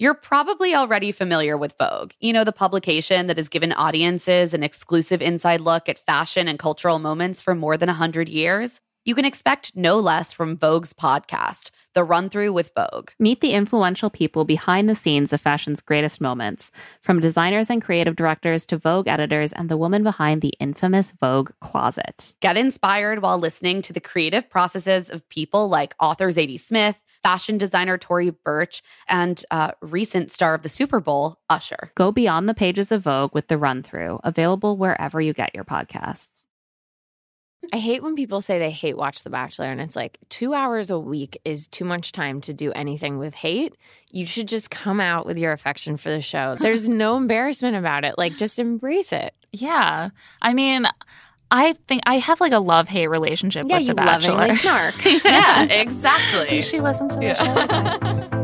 You're probably already familiar with Vogue, you know, the publication that has given audiences an exclusive inside look at fashion and cultural moments for more than 100 years. You can expect no less from Vogue's podcast, The Run Through with Vogue. Meet the influential people behind the scenes of fashion's greatest moments, from designers and creative directors to Vogue editors and the woman behind the infamous Vogue closet. Get inspired while listening to the creative processes of people like author Zadie Smith, fashion designer Tory Burch, and uh, recent star of the Super Bowl, Usher. Go beyond the pages of Vogue with the run through, available wherever you get your podcasts. I hate when people say they hate Watch The Bachelor, and it's like two hours a week is too much time to do anything with hate. You should just come out with your affection for the show. There's no embarrassment about it. Like, just embrace it. Yeah. I mean, I think I have like a love hate relationship Yeah, with you The Bachelor. lovingly snark. yeah, exactly. she listens to the show.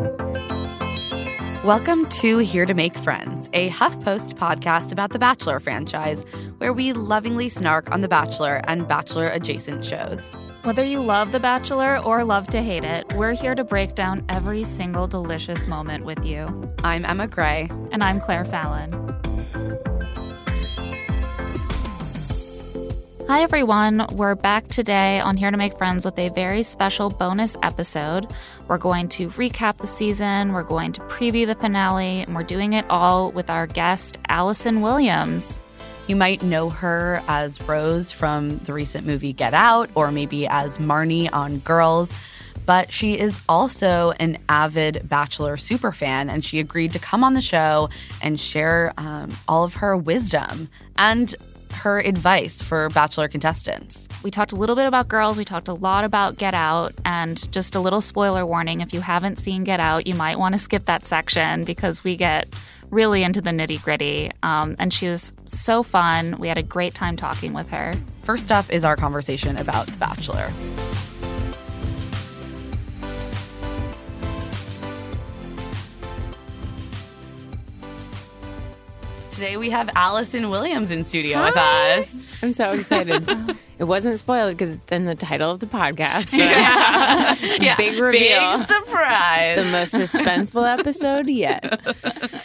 Welcome to Here to Make Friends, a HuffPost podcast about the Bachelor franchise, where we lovingly snark on The Bachelor and Bachelor adjacent shows. Whether you love The Bachelor or love to hate it, we're here to break down every single delicious moment with you. I'm Emma Gray. And I'm Claire Fallon. Hi, everyone. We're back today on Here to Make Friends with a very special bonus episode. We're going to recap the season, we're going to preview the finale, and we're doing it all with our guest, Allison Williams. You might know her as Rose from the recent movie Get Out, or maybe as Marnie on Girls. But she is also an avid Bachelor superfan, and she agreed to come on the show and share um, all of her wisdom and her advice for Bachelor contestants. We talked a little bit about girls, we talked a lot about Get Out, and just a little spoiler warning if you haven't seen Get Out, you might want to skip that section because we get really into the nitty gritty. Um, and she was so fun. We had a great time talking with her. First up is our conversation about The Bachelor. Today we have Allison Williams in studio with us. I'm so excited. it wasn't spoiled because it's in the title of the podcast. But Yeah, Big reveal. Big surprise. the most suspenseful episode yet.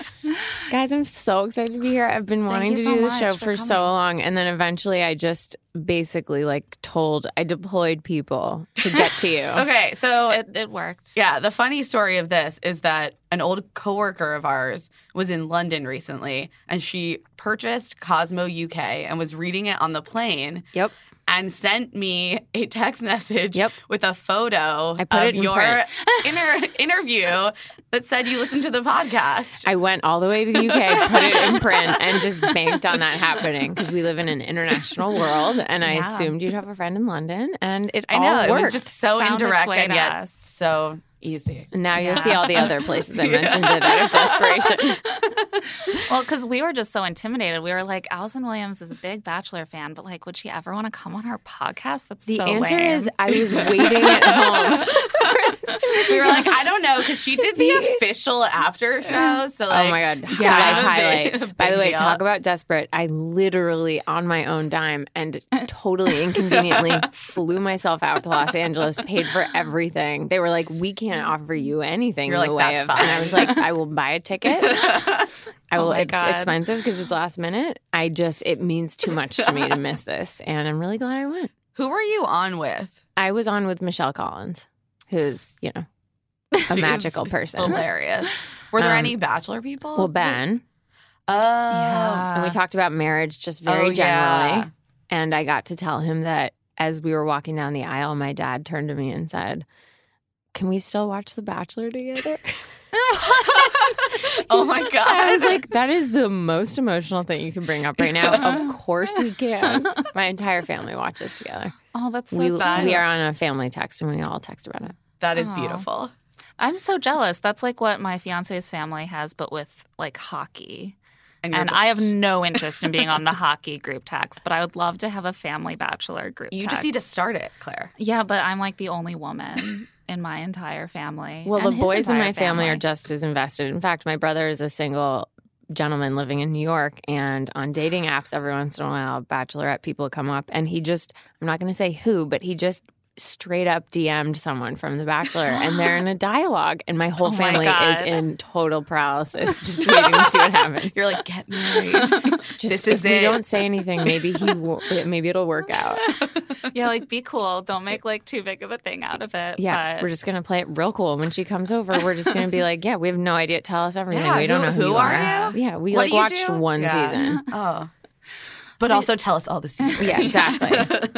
Guys, I'm so excited to be here. I've been wanting to so do the show for for so long. And then eventually I just basically like told, I deployed people to get to you. okay, so It, it worked. Yeah, the funny story of this is that an old coworker of ours was in London recently and she purchased Cosmo UK and was reading it on the plane Yep. And sent me a text message Yep. with a photo of in your inter- interview that said you listened to the podcast. I went all the way to the UK, put it in print, and just banked on that happening because we live in an international world. And I assumed you'd have a friend in London, and it I know it was just so Found indirect and yet us. so easy. Now you'll see all the other places I mentioned it out of desperation. Well, because we were just so intimidated. We were like, Allison Williams is a big Bachelor fan, but like, would she ever want to come on our podcast? That's The so answer lame. is I was waiting at home. We were like, I don't know, because she did the official after show. Oh so like, oh my god, yeah, life big- highlight. By the way, deal. talk about desperate. I literally on my own dime and totally inconveniently flew myself out to Los Angeles, paid for everything. They were like, "We can't offer you anything You're in the like, way "That's of," and I was like, "I will buy a ticket." I Oh will. my it's God. expensive because it's last minute. I just it means too much to me to miss this, and I'm really glad I went. Who were you on with? I was on with Michelle Collins, who's you know a She magical person. Hilarious. Were there Um, any Bachelor people? Well, Ben. Oh. Yeah. and we talked about marriage just very Oh, generally. yeah. And I got to tell him that as we were walking down the aisle, my dad turned to me and said, Can we still watch The Bachelor together? oh my god. I was like, That is the most emotional thing you can bring up right now. Of course we can. My entire family watches together. oh, that's so we, fun. we are on a family text and we all text about it. that is Aw. beautiful. I'm so jealous. That's like what my fiance's family has, but with like hockey. You're And I have no interest in being on the hockey group text, but I would love to have a family bachelor group You text. just need to start it, Claire. Yeah, but I'm like the only woman in my entire family. Well, the boys in entire my family are just as invested. In fact, my brother is a single gentleman living in New York, and on dating apps, every once in a while, bachelorette people come up, and he just, I'm not going to say who, but he just straight up DM'd someone from The Bachelor and they're in a dialogue, and my whole Oh my family is in total paralysis, just waiting to see what happens. You're like, get married. Just, this is we it. don't say anything, maybe he, will, maybe it'll work out. Yeah, like be cool. Don't make like too big of a thing out of it. Yeah, but we're just gonna play it real cool. When she comes over, we're just gonna be like, "Yeah, we have no idea. Tell us everything. Yeah, we don't who- know who, who you are are. you? Yeah, we What like watched do? one Yeah. season. Oh. But also tell us all the secrets. Yeah, exactly.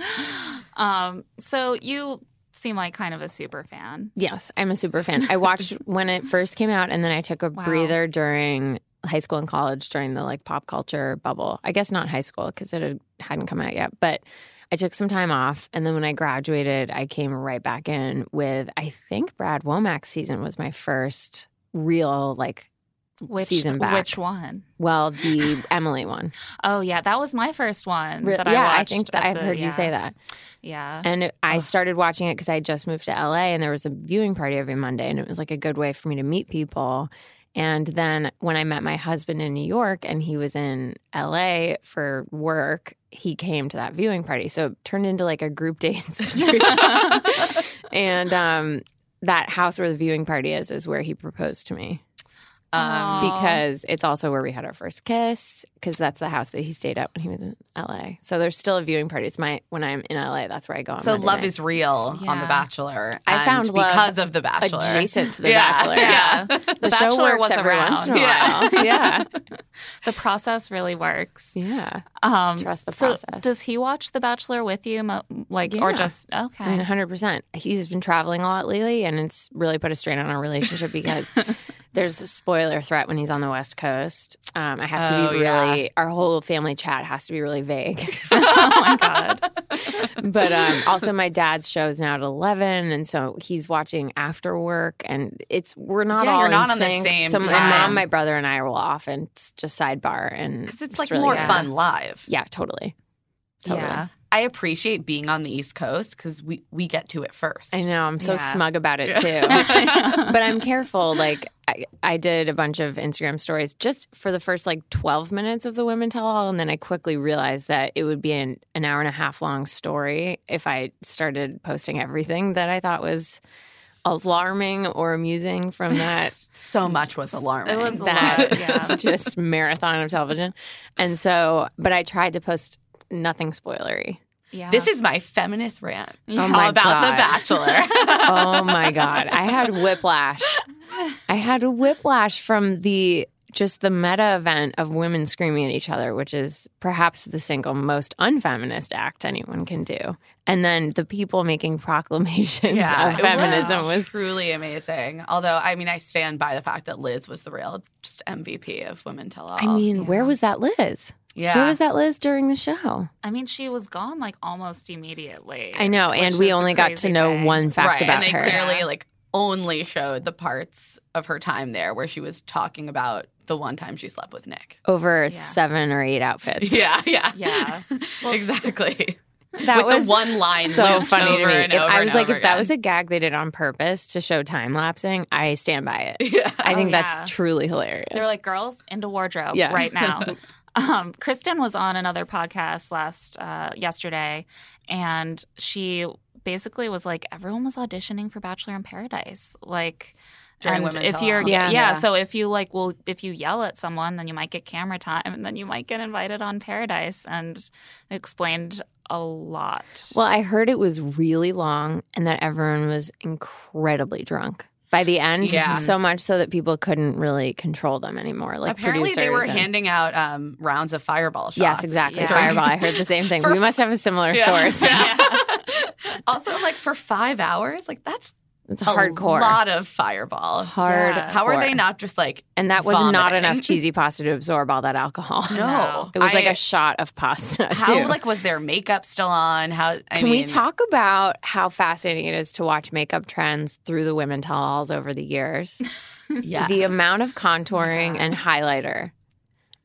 um so you seem like kind of a super fan. yes, I'm a super fan. I watched when it first came out, and then I took a Wow. breather during high school and college during the like pop culture bubble. I guess not high school because it had, hadn't come out yet, but. I took some time off, and then when I graduated, I came right back in with. I think Brad Womack's season was my first real like Which Season back. which one? well the Emily one. Oh yeah, that was my first one. Re- that yeah, I I, think at I've the- heard you say that. Yeah. And it- I Ugh. started watching it because I had just moved to LA and there was a viewing party every Monday. And it was like a good way for me to meet people. And then when I met my husband in New York and he was in LA for work, he came to that viewing party. So it turned into like a group date situation. and um, that house where the viewing party is, is where he proposed to me Um, because it's also where we had our first kiss because that's the house that he stayed at when he was in LA. So there's still a viewing party. It's my when I'm in LA, that's where I go. On so Monday love night. is real on The Bachelor. I and found love because of The Bachelor. adjacent to the Yeah. Bachelor. Yeah. The, The show Bachelor works was every around. once in a Yeah. while. Yeah, the process really works. yeah. Um, Trust the so process. Does he watch The Bachelor with you, mo- like, or Yeah. just okay? I mean, 100. percent He's been traveling a lot lately, and it's really put a strain on our relationship because there's a spoiler threat when he's on the West Coast. Um, I have to Oh, be yeah. really. Our whole family chat has to be really vague. oh my god. but um, also my dad's show is now at 11 and so he's watching after work and it's we're not Yeah, all in not on the sync. same so my mom my brother and i will often just sidebar and Because it's it's like really more good. fun live. yeah totally totally Yeah. I appreciate being on the East Coast because we, we get to it first. i know i'm so Yeah. smug about it too but i'm careful like I, I did a bunch of instagram stories just for the first like 12 minutes of the women tell all and then i quickly realized that it would be an, an hour and a half long story if i started posting everything that i thought was alarming or amusing from that so much was alarming. It was that lot, yeah. just marathon of television. And so, but I tried to post nothing spoilery. Yeah. This is my feminist rant Oh my about The Bachelor. Oh my God. I had whiplash. I had whiplash from the just the meta event of women screaming at each other, which is perhaps the single most unfeminist act anyone can do. And then the people making proclamations of feminism was was truly amazing. Although, I mean, I stand by the fact that Liz was the real just MVP of Women Tell All. I mean, where was that Liz? Yeah, Where was that Liz during the show? I mean, she was gone like almost immediately. I know, and we only got to know thing. one fact right, about and they her. clearly Yeah. like only showed the parts of her time there where she was talking about the one time she slept with Nick. over Yeah. seven or eight outfits. Yeah, yeah, Yeah. exactly. that With was the one line so looped funny to me. and If- over I was like, over if that was a gag they did on purpose to show time lapsing, I stand by it. yeah. I think Oh, that's yeah. truly hilarious. They're like, girls, into wardrobe Yeah. right now. um, Kristen was on another podcast last uh, yesterday, and she basically was like, everyone was auditioning for Bachelor in Paradise. Like, During and if Tell you're All. yeah. Yeah. so if you like well if you yell at someone then you might get camera time and then you might get invited on paradise and explained a lot well, I heard it was really long and that everyone was incredibly drunk by the end. Yeah. So much so that people couldn't really control them anymore. Like Apparently, they were and- handing out um, rounds of Fireball shots. Yes, exactly. Yeah. Fireball. I heard the same thing. For- we must have a similar Yeah. source. Yeah. also, like for five hours, like that's It's hardcore. a hardcore. lot of Fireball. Hard. Yeah. How are they not just like And that was not enough cheesy pasta to absorb all that alcohol. no? It was like a shot of pasta. how too. like was their makeup still on? How I Can we talk about how fascinating it is to watch makeup trends through the women tell alls over the years? Yes. The amount of Oh contouring and highlighter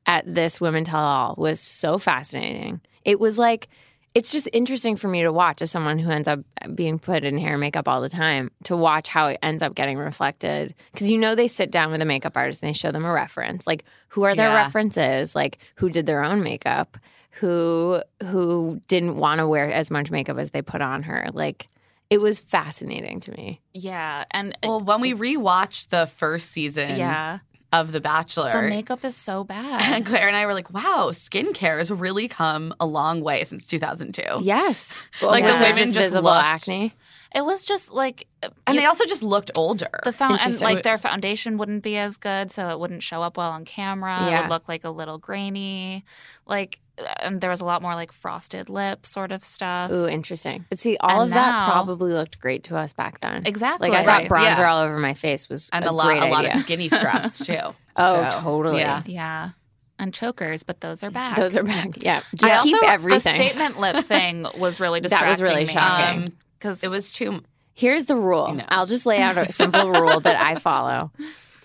at this women tell all was so fascinating. It was like it's just interesting for me to watch as someone who ends up being put in hair and makeup all the time to watch how it ends up getting reflected because you know they sit down with a makeup artist and they show them a reference like who are their Yeah. references like who did their own makeup who who didn't want to wear as much makeup as they put on her. Like it was fascinating to me. Yeah, and Well, when we rewatched the first season yeah, of The Bachelor, the makeup is so bad. and bad. Claire and I were like, wow, skincare has really come a long way since 2002. Yes, Like, was the there women just just visible looked- acne. It was just like uh, And you- they also just looked older. the found and like their foundation wouldn't be as good, so it wouldn't show up well on camera. It Yeah. would look like a little grainy, like, and there was a lot more like frosted lip sort of stuff. Ooh, interesting. But see, all And of that probably looked great to us back then. Exactly. Like I Right, thought bronzer yeah. all over my face was and a, a, lot, great a lot of skinny straps too. Oh, So, totally. Yeah. yeah, and chokers, but those are back. Those are back. Yeah, just I keep also- the everything. The statement lip thing was really distracting. That was really shocking. Um, because it was too. Here's the rule. You know. I'll just lay out a simple rule that I follow: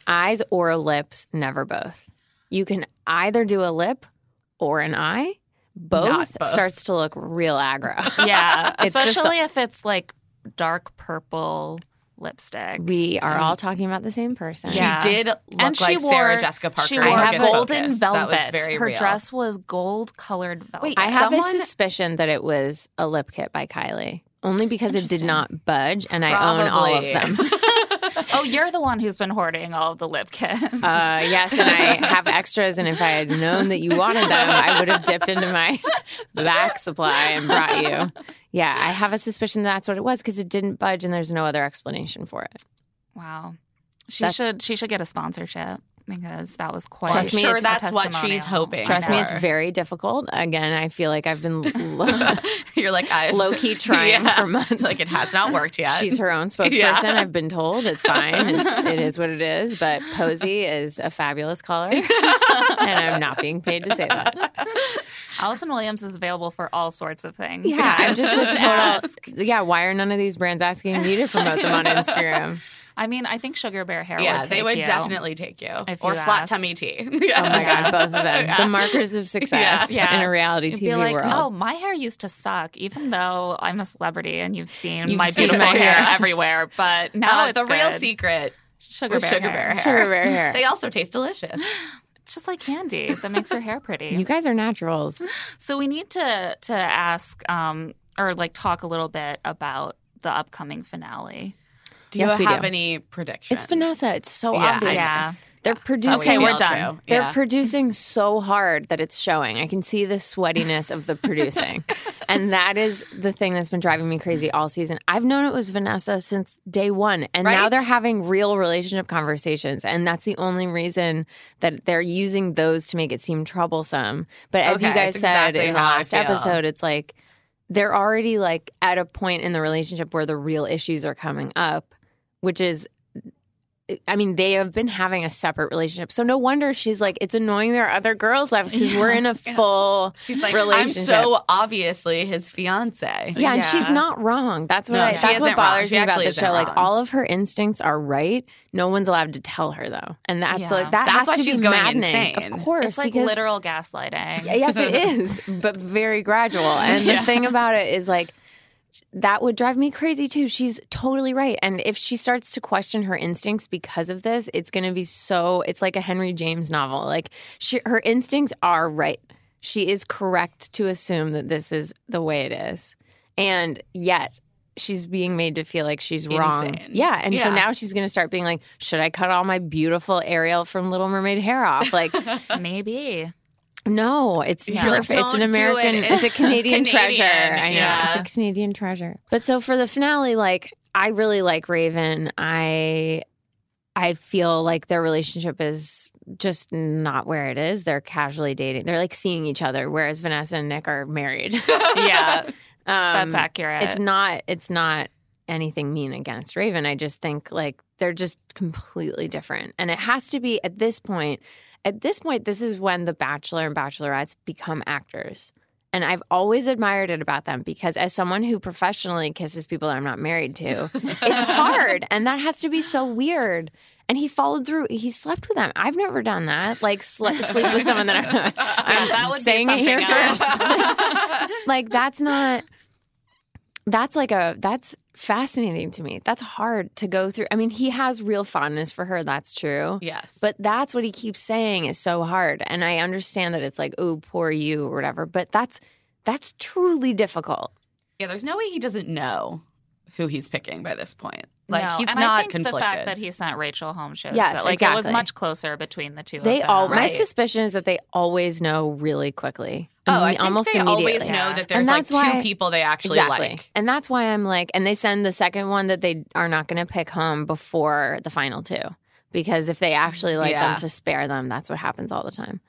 eyes or lips, never both. You can either do a lip or an eye. Both, both. starts to look real aggro. yeah, It's just- especially if it's like dark purple lipstick. we are all um, talking about the same person. Yeah. She did look And she like Sarah Jessica Parker. She wore I have golden Pocus. velvet. That was very Her real. dress was gold colored velvet. Wait, I have Someone- a suspicion that it was a lip kit by Kylie, only because it did not budge, and I own all of them. oh, you're the one who's been hoarding all the lip kits. Uh, yes, and I have extras. And if I had known that you wanted them, I would have dipped into my back supply and brought you. Yeah, I have a suspicion that's what it was because it didn't budge, and there's no other explanation for it. wow, she That's- should she should get a sponsorship because that was quite. Trust me, sure it's a that's what she's testimonial. hoping. Trust me, it's very difficult. Again, I feel like I've been low, You're like I low key trying Yeah. for months. Like it has not worked yet. She's her own spokesperson. Yeah. I've been told it's fine. It's, it is what it is. But Posy is a fabulous color, and I'm not being paid to say that. Allison Williams is available for all sorts of things. Yeah, I'm just a Just total. ask. Yeah, why are none of these brands asking me to promote them on Instagram? I mean, I think Sugar Bear Hair. yeah, would they would you. definitely take you, If or you flat ask. tummy tea. Oh my god, both of them. Yeah. The markers of success Yeah. in a reality You'd TV be like, world. oh, my hair used to suck, even though I'm a celebrity and you've seen You've my seen beautiful my hair hair. everywhere. But now Uh, it's the real secret sugar bear sugar hair. bear hair. Sugar bear hair. They also taste delicious. It's just like candy that makes your hair pretty. You guys are naturals. so we need to to ask um, or like talk a little bit about the upcoming finale. Do Yes, you have do. any predictions? It's Vanessa. It's so Yeah, obvious. Yeah. They're producing. Okay, we're done. too. They're Yeah. producing so hard that it's showing. I can see the sweatiness of the producing. and that is the thing that's been driving me crazy all season. I've known it was Vanessa since day one. And now they're having real relationship conversations. And that's the only reason that they're using those to make it seem troublesome. But as you guys said exactly in the last episode, it's like they're already like at a point in the relationship where the real issues are coming up, which is I mean, they have been having a separate relationship. So no wonder she's like, it's annoying there are other girls left because we're in a full She's like, relationship. I'm so obviously his fiance. yeah, and Yeah. she's not wrong. That's what No, I, she that's what isn't wrong. bothers She me about actually the isn't show. Like all of her instincts are right. No one's allowed to tell her though, and that's Yeah. like that That's has why to she's be going maddening. insane. Of course, It's like because literal gaslighting. yes, it is, but very gradual. And Yeah. the thing about it is like that would drive me crazy too. She's totally right. And if she starts to question her instincts because of this, it's going to be so it's like a Henry James novel. Like she, her instincts are right. She is correct to assume that this is the way it is. And yet she's being made to feel like she's wrong. Insane. Yeah. And so now she's going to start being like, should I cut all my beautiful Ariel from Little Mermaid hair off? Like, Maybe. No, it's Yeah. You're like, it's an American. it. It's a Canadian, Canadian, treasure. I know yeah. it's a Canadian treasure. But so for the finale, like I really like Raven. I I feel like their relationship is just not where it is. They're casually dating. They're like seeing each other, whereas Vanessa and Nick are married. Yeah, um, that's accurate. It's not. It's not anything mean against Raven. I just think like they're just completely different, and it has to be at this point. At this point, this is when the Bachelor and Bachelorettes become actors. And I've always admired it about them because, as someone who professionally kisses people that I'm not married to, it's hard. And that has to be so weird. And he followed through. He slept with them. I've never done that. Like, sle- sleep with someone that I'm, I'm that would be saying it here else. first. like, that's not, that's like a, that's fascinating to me. That's hard to go through. I mean, he has real fondness for her, that's true. Yes. But that's what he keeps saying is so hard. And I understand that it's like, oh, poor you or whatever, but that's that's truly difficult. yeah, there's no way he doesn't know who he's picking by this point. Like No, he's and not I think conflicted. The fact that he sent Rachel home shows Yes, that like it was much closer between the two. They of them. all my suspicion is that they always know really quickly. oh, mm, I think almost they immediately. always know that And there's like that's two why- people they actually exactly. like. And that's why I'm like, and they send the second one that they are not going to pick home before the final two. Because if they actually like Yeah. them to spare them, that's what happens all the time.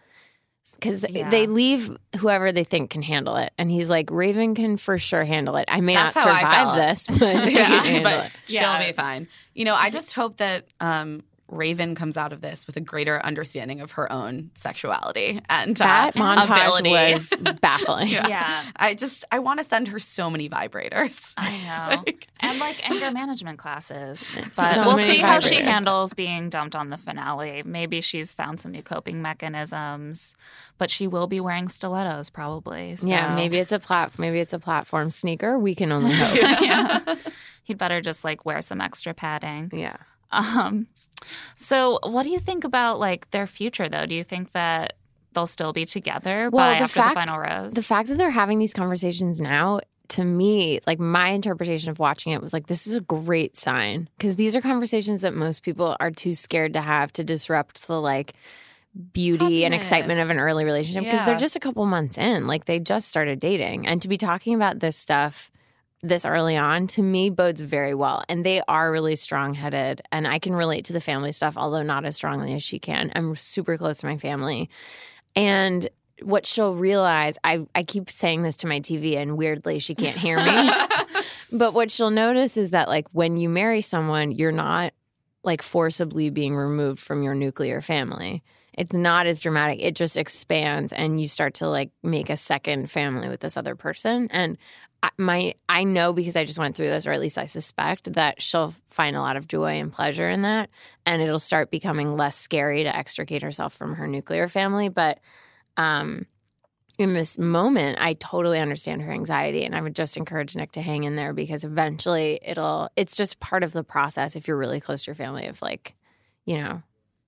Because Yeah. they leave whoever they think can handle it. And he's like, Raven can for sure handle it. I may That's not survive this, but yeah, but she'll Yeah. be fine. You know, I just hope that um, Raven comes out of this with a greater understanding of her own sexuality and That uh, montage ability. was baffling. Yeah. Yeah, I just I want to send her so many vibrators. I know. Like- and like anger management classes. But So we'll many see how she handles being dumped on the finale. Maybe she's found some new coping mechanisms, but she will be wearing stilettos probably. So. Yeah, maybe it's a plat. Maybe it's a platform sneaker. We can only hope. yeah. He'd better just like wear some extra padding. yeah. Um, so what do you think about like their future though? Do you think that they'll still be together Well, by the after fact- the final rose? The fact that they're having these conversations now, to me, like my interpretation of watching it was like, this is a great sign because these are conversations that most people are too scared to have to disrupt the like beauty and excitement of an early relationship because Yeah. they're just a couple months in. Like they just started dating. And to be talking about this stuff this early on to me bodes very well. And they are really strong headed. And I can relate to the family stuff, although not as strongly as she can. I'm super close to my family. And what she'll realize, I, I keep saying this to my TV, and weirdly, she can't hear me. but what she'll notice is that, like, when you marry someone, you're not like forcibly being removed from your nuclear family. It's not as dramatic. It just expands, and you start to like make a second family with this other person. And my, I know because I just went through this, or at least I suspect that she'll find a lot of joy and pleasure in that, and it'll start becoming less scary to extricate herself from her nuclear family. But um, in this moment, I totally understand her anxiety, and I would just encourage Nick to hang in there because eventually it'll. It's just part of the process if you're really close to your family of like, you know,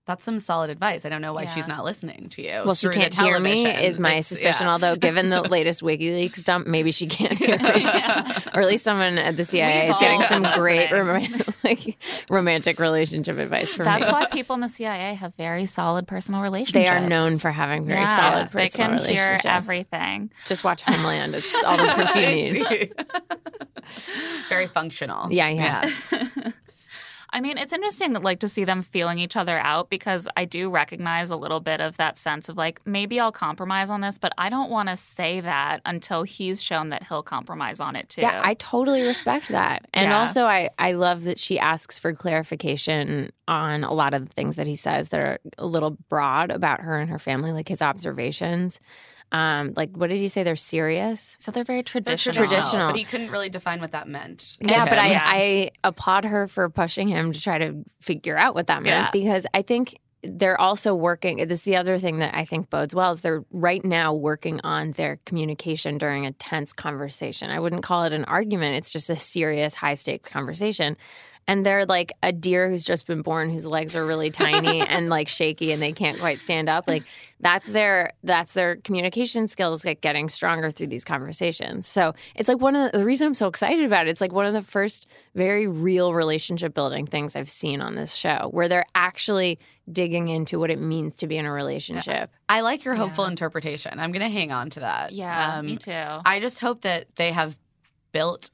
That's some solid advice. I don't know why Yeah. she's not listening to you. well, she can't hear me is my It's- suspicion. yeah. Although, given the latest WikiLeaks dump, maybe she can't hear me, Yeah. or at least someone at the CIA We've is getting some great listening. romantic, like, romantic relationship advice from her. That's me. why people in the CIA have very solid personal relationships. They are known for having very Yeah, solid personal relationships. They can hear everything. Just watch Homeland; it's all the proof you need. Very functional. Yeah, yeah. I mean, it's interesting like to see them feeling each other out because I do recognize a little bit of that sense of like maybe I'll compromise on this, but I don't want to say that until he's shown that he'll compromise on it too. Yeah, I totally respect that. And Yeah. also I I love that she asks for clarification on a lot of the things that he says that are a little broad about her and her family, like his observations. Um, like what did he say? They're serious. so they're very They're traditional. Traditional. But he couldn't really define what that meant. to Yeah, but I. Yeah. I applaud her for pushing him to try to figure out what that meant Yeah. because I think they're also working. This is the other thing that I think bodes well is they're right now working on their communication during a tense conversation. I wouldn't call it an argument. It's just a serious, high stakes conversation. And they're like a deer who's just been born, whose legs are really tiny and like shaky, and they can't quite stand up. Like that's their that's their communication skills, like getting stronger through these conversations. So it's like one of the, the reason I'm so excited about it. It's like one of the first very real relationship building things I've seen on this show, where they're actually digging into what it means to be in a relationship. I like your hopeful Yeah. interpretation. I'm going to hang on to that. Yeah, Um, me too. I just hope that they have built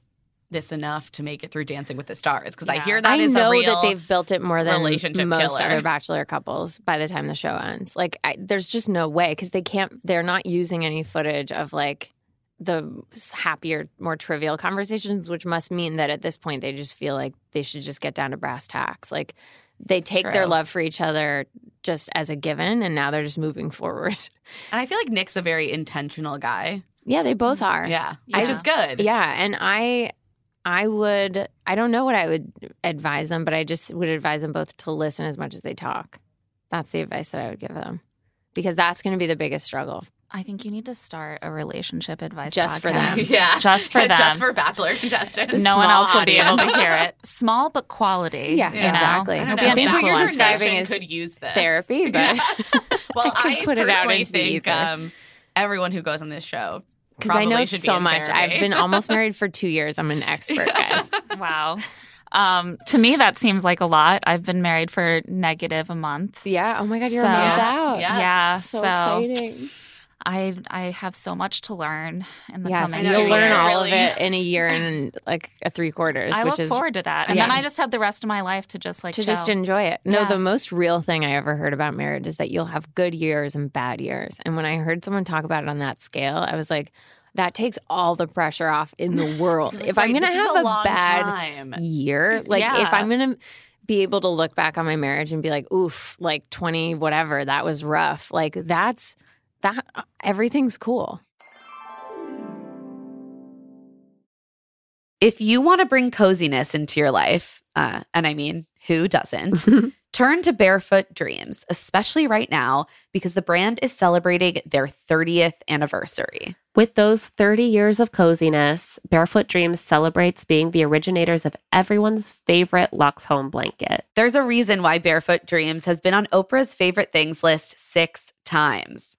this enough to make it through Dancing with the Stars because I hear that I is know a real. that they've built it more than relationship most killer. other bachelor couples by the time the show ends. Like, I, there's just no way because they can't. They're not using any footage of like the happier, more trivial conversations, which must mean that at this point they just feel like they should just get down to brass tacks. Like, they take their love for each other just as a given, and now they're just moving forward. and I feel like Nick's a very intentional guy. yeah, they both are. Yeah, Yeah. which is good. Yeah, and I I would I don't know what I would advise them, but I just would advise them both to listen as much as they talk. That's the advice that I would give them. because that's going to be the biggest struggle. I think you need to start a relationship advice Just for them. yeah. Just for them. Just for Bachelor contestants. It's a no one small else will be able to hear it. Small but quality. Yeah, you know? exactly. I, I don't don't know. I think what you're describing is could use this. therapy, but Yeah. well, I could I, put it out personally into think um, everyone who goes on this show because I know probably should be so much. therapy. I've been almost married for two years. I'm an expert, guys. Wow. Um, to me, that seems like a lot. I've been married for negative a month. Yeah. Oh my God, you're So- a month out. Yeah. Yeah. So, So, exciting. I I have so much to learn in the Yes, coming you'll you're learn all really- of it in a year and like a three quarters, I which look is forward to that, and then. I just have the rest of my life to just like to just enjoy it. No, Yeah. the most real thing I ever heard about marriage is that you'll have good years and bad years. And when I heard someone talk about it on that scale, I was like, that takes all the pressure off in the world. Like, if I'm going to have a, long bad time. year, like Yeah. if I'm going to be able to look back on my marriage and be like, oof, like 20 whatever, that was rough. Like that's that everything's cool. If you want to bring coziness into your life, uh, and I mean, who doesn't? Turn to Barefoot Dreams, especially right now because the brand is celebrating their 30th anniversary. With those 30 years of coziness, Barefoot Dreams celebrates being the originators of everyone's favorite Lux Home blanket. There's a reason why Barefoot Dreams has been on Oprah's favorite things list six times.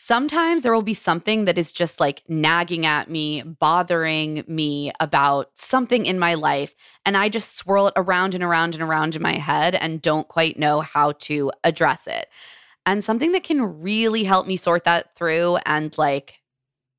Sometimes there will be something that is just like nagging at me, bothering me about something in my life. And I just swirl it around and around and around in my head and don't quite know how to address it. And something that can really help me sort that through and like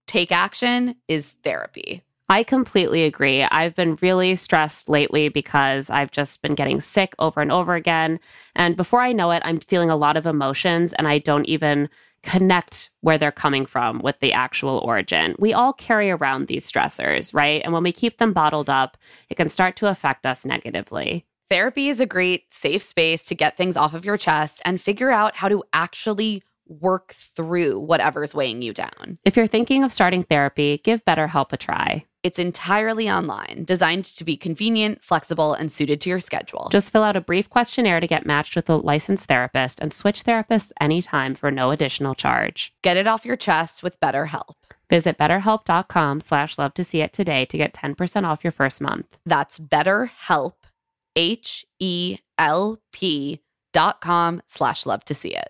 take action is therapy. I completely agree. I've been really stressed lately because I've just been getting sick over and over again. And before I know it, I'm feeling a lot of emotions and I don't even connect where they're coming from with the actual origin. We all carry around these stressors, right? And when we keep them bottled up, it can start to affect us negatively. Therapy is a great safe space to get things off of your chest and figure out how to actually work through whatever's weighing you down. If you're thinking of starting therapy, give BetterHelp a try. It's entirely online, designed to be convenient, flexible, and suited to your schedule. Just fill out a brief questionnaire to get matched with a licensed therapist and switch therapists anytime for no additional charge. get it off your chest with BetterHelp. Visit betterhelp.com slash love to see it today to get 10% off your first month. That's BetterHelp, H E L P dot com slash love to see it.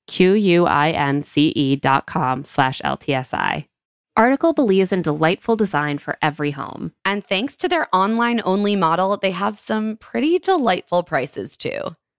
Q-U-I-N-C-E dot com slash LTSI. Article believes in delightful design for every home. And thanks to their online only model, they have some pretty delightful prices too.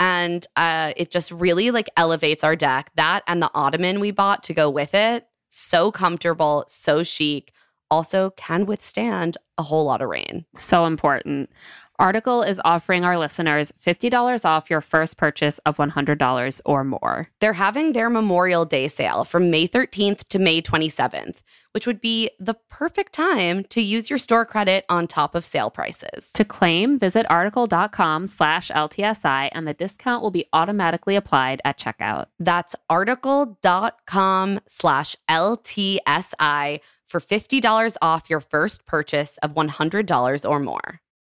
and uh, it just really like elevates our deck. That and the ottoman we bought to go with it, so comfortable, so chic. Also, can withstand a whole lot of rain. So important. Article is offering our listeners $50 off your first purchase of $100 or more. They're having their Memorial Day sale from May 13th to May 27th, which would be the perfect time to use your store credit on top of sale prices. To claim, visit article.com slash LTSI and the discount will be automatically applied at checkout. That's article.com slash LTSI for $50 off your first purchase of $100 or more.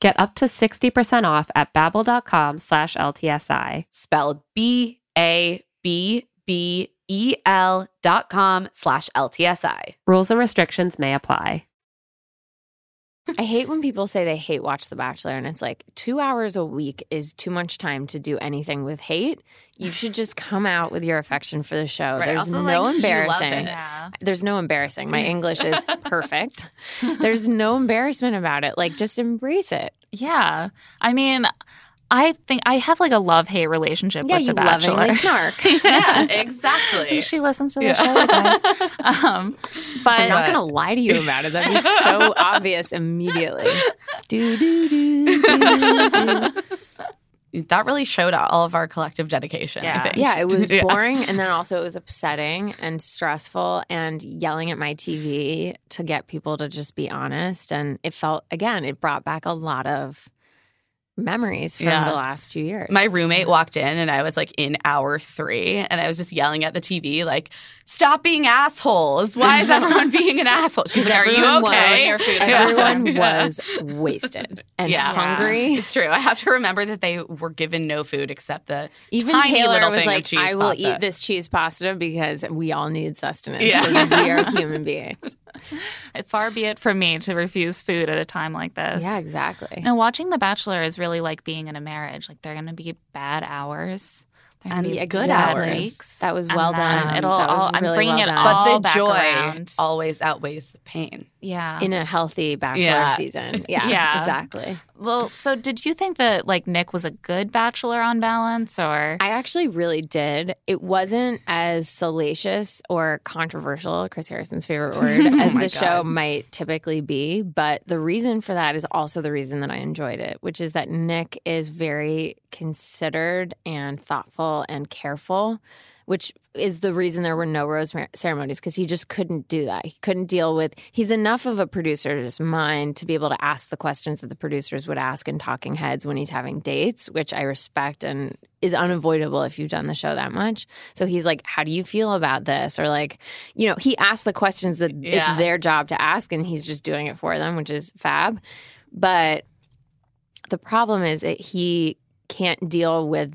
Get up to 60% off at babbel.com slash LTSI. Spelled B-A-B-B-E-L dot com slash LTSI. Rules and restrictions may apply. I hate when people say they hate watch The Bachelor and it's like two hours a week is too much time to do anything with hate. You should just come out with your affection for the show. Right, There's also, no like, you love embarrassing. Yeah. There's no embarrassing. My English is perfect. There's no embarrassment about it. Like just embrace it. Yeah. I mean, I think I have like a love hate relationship Yeah, with you The Bachelor. Yeah, you lovingly snark. Yeah, exactly. she listens to the Yeah. show, guys. Um, but I'm not gonna lie to you about it. That'd so obvious immediately. Do do do do. do. that really showed all of our collective dedication, I Yeah. think. Yeah, it was Yeah. boring, and then also it was upsetting and stressful, and yelling at my TV to get people to just be honest. And it felt again, it brought back a lot of memories from Yeah. the last two years. My roommate walked in and I was like in hour three and I was just yelling at the TV, like, stop being assholes. Why is everyone being an asshole? She's like, Are you okay? was- Everyone Yeah. was wasted and Yeah. hungry. It's true. I have to remember that they were given no food except the Even tiny Taylor little was thing of like, cheese "I will pasta." eat this cheese pasta because we all need sustenance Yeah. because we are human beings." far be it from me to refuse food at a time like this. Yeah, exactly. And watching The Bachelor is really really like being in a marriage. Like they're going to be bad hours. They're And going to be good good hours. weeks. That was well done. It'll That was all, I'm bringing well it done. all but the back joy around. always outweighs the pain. Yeah. in a healthy bachelor Yeah. season. Yeah, Yeah. exactly. well, so did you think that like Nick was a good bachelor on balance or I actually really did. It wasn't as salacious or controversial, Chris Harrison's favorite word, as Oh my the show might typically be. But the reason for that is also the reason that I enjoyed it, which is that Nick is very considered and thoughtful and careful. Which is the reason there were no rose ceremonies because he just couldn't do that. He couldn't deal with. He's enough of a producer's mind to be able to ask the questions that the producers would ask in Talking Heads when he's having dates, which I respect and is unavoidable if you've done the show that much. So he's like, How do you feel about this? Or like, you know, he asks the questions that Yeah. it's their job to ask and he's just doing it for them, which is fab. But the problem is that he can't deal with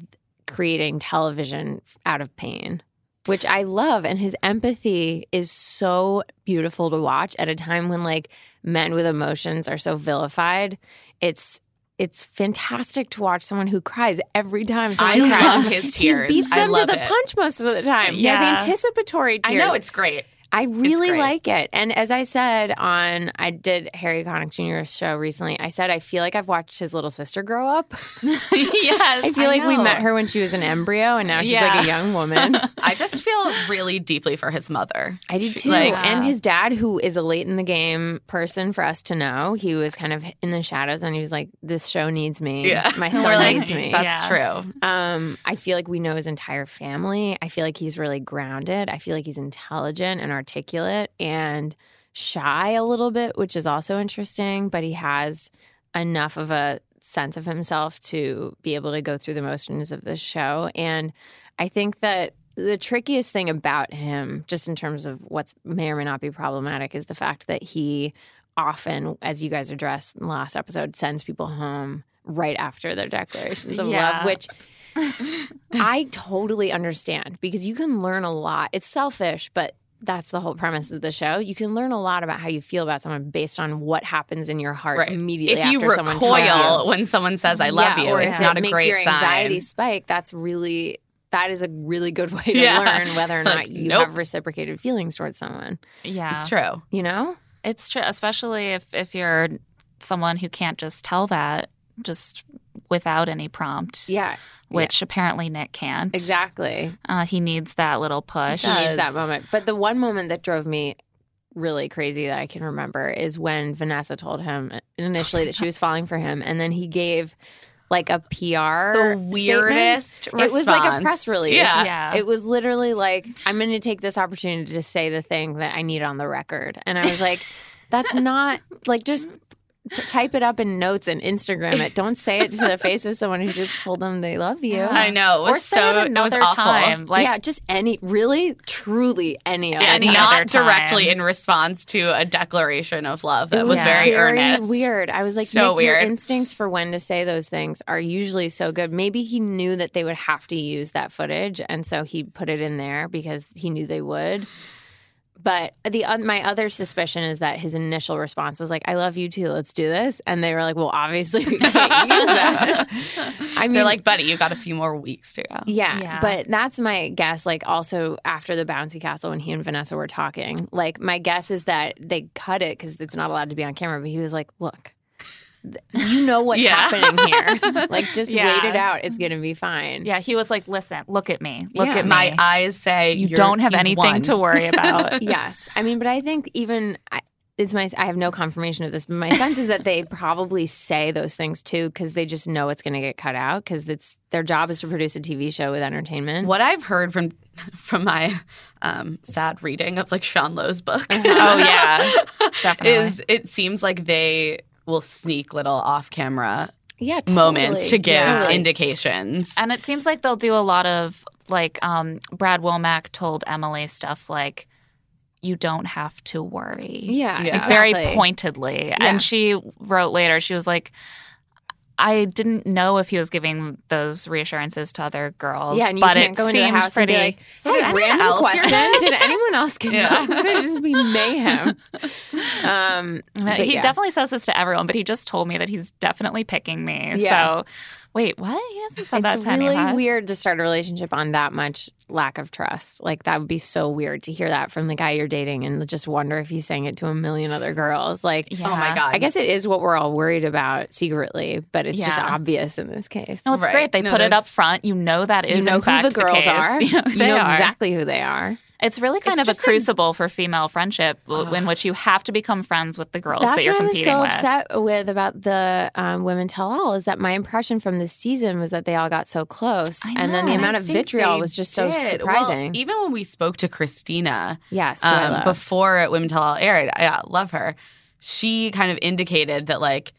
creating television out of pain. Which I love, and his empathy is so beautiful to watch at a time when like men with emotions are so vilified. It's it's fantastic to watch someone who cries every time someone I cries. love his tears. He beats them to the it. punch most of the time. He Yeah. has anticipatory tears. I know it's great. I really like it. And as I said on, I did Harry Connick Jr.'s show recently. I said I feel like I've watched his little sister grow up. yes. I feel I like we met her when she was an embryo, and now she's like a young woman. I just feel really deeply for his mother. I do too. like- and his dad, who is a late in the game person for us to know, he was kind of in the shadows, and he was like, "This show needs me. Yeah. my son like, needs me." That's Yeah. true. Um, I feel like we know his entire family. I feel like he's really grounded. I feel like he's intelligent and articulate and shy a little bit, which is also interesting, but he has enough of a sense of himself to be able to go through the motions of this show. And I think that the trickiest thing about him, just in terms of what's may or may not be problematic, is the fact that he often, as you guys addressed in the last episode, sends people home right after their declarations of Yeah. love, which I totally understand because you can learn a lot. It's selfish, but that's the whole premise of the show. You can learn a lot about how you feel about someone based on what happens in your heart Right. immediately If you after someone tells recoil you. when someone says "I love Yeah, you," or it's if not it a makes great your anxiety sign. spike. That's really that is a really good way to Yeah. learn whether or not Like, you nope. have reciprocated feelings towards someone. yeah. It's true. You know? It's true, especially if if you're someone who can't just tell that just without any prompt. Yeah, Which apparently Nick can't. exactly. Uh, he needs that little push. He needs that moment. But the one moment that drove me really crazy that I can remember is when Vanessa told him initially that she was falling for him, and then he gave like a PR. The weirdest. It was like a press release. Yeah. Yeah. It was literally like, I'm going to take this opportunity to say the thing that I need on the record. And I was like, that's not like just type it up in notes and Instagram it. Don't say it to the face of someone who just told them they love you. I know. It was or say so. it It was awful. time. Like yeah, just any, really, truly any other and time. Not directly in response to a declaration of love that It was was very, earnest. weird. I was like, So Nick, your weird. instincts for when to say those things are usually so good. Maybe he knew that they would have to use that footage, and so he put it in there because he knew they would. But the oth- my other suspicion is that his initial response was like, "I love you too. Let's do this," and they were like, "Well, obviously we can't use that." I mean, They're like, buddy, you got a few more weeks to go. yeah, Yeah. but that's my guess. Like, also after the bouncy castle, when he and Vanessa were talking, like, my guess is that they cut it because it's not allowed to be on camera. But he was like, "Look, th- you know what's Yeah. happening here. Like, just Yeah. wait it out. It's gonna be fine." yeah, he was like, "Listen, look at me. Look Yeah. at me. My eyes say you you're- don't have anything won. to worry about." yes, I mean, but I think even I, it's my. I have no confirmation of this, but my sense is that they probably say those things too because they just know it's going to get cut out because it's their job is to produce a TV show with entertainment. What I've heard from from my um, sad reading of like Sean Lowe's book, oh yeah, definitely. is it seems like they will sneak little off camera Yeah, totally. moments to give Yeah. indications. And it seems like they'll do a lot of like um, Brad Womack told Emily stuff like, "You don't have to worry." Yeah, Yeah. Like, very pointedly. Yeah. And she wrote later, she was like, I didn't know if he was giving those reassurances to other girls. Yeah, and you but can't it go into the house pretty. and be like, did "Hey, anyone random question. Did anyone else get Yeah. that? It's just be mayhem." Um, he yeah. definitely says this to everyone, but he just told me that he's definitely picking me. Yeah. So, wait, what? He hasn't said that It's to any of really us. weird to start a relationship on that much lack of trust. Like that would be so weird to hear that from the guy you're dating and just wonder if he's saying it to a million other girls. Like, Yeah. Oh my god. I guess it is what we're all worried about secretly, but it's just obvious in this case. No, it's Right. great. They No, put it up front. You know that is you know in who fact the girls case. are. You know, You they know are. exactly who they are. It's really kind It's of a just a- crucible for female friendship w in which you have to become friends with the girls that you're competing with. That's what I was so with. upset with about the um, women tell all is that my impression from this season was that they all got so close, and then the And amount I of vitriol was just so surprising. Well, even when we spoke to Christina yes, um, before Women Tell All aired, I uh, love her. She kind of indicated that like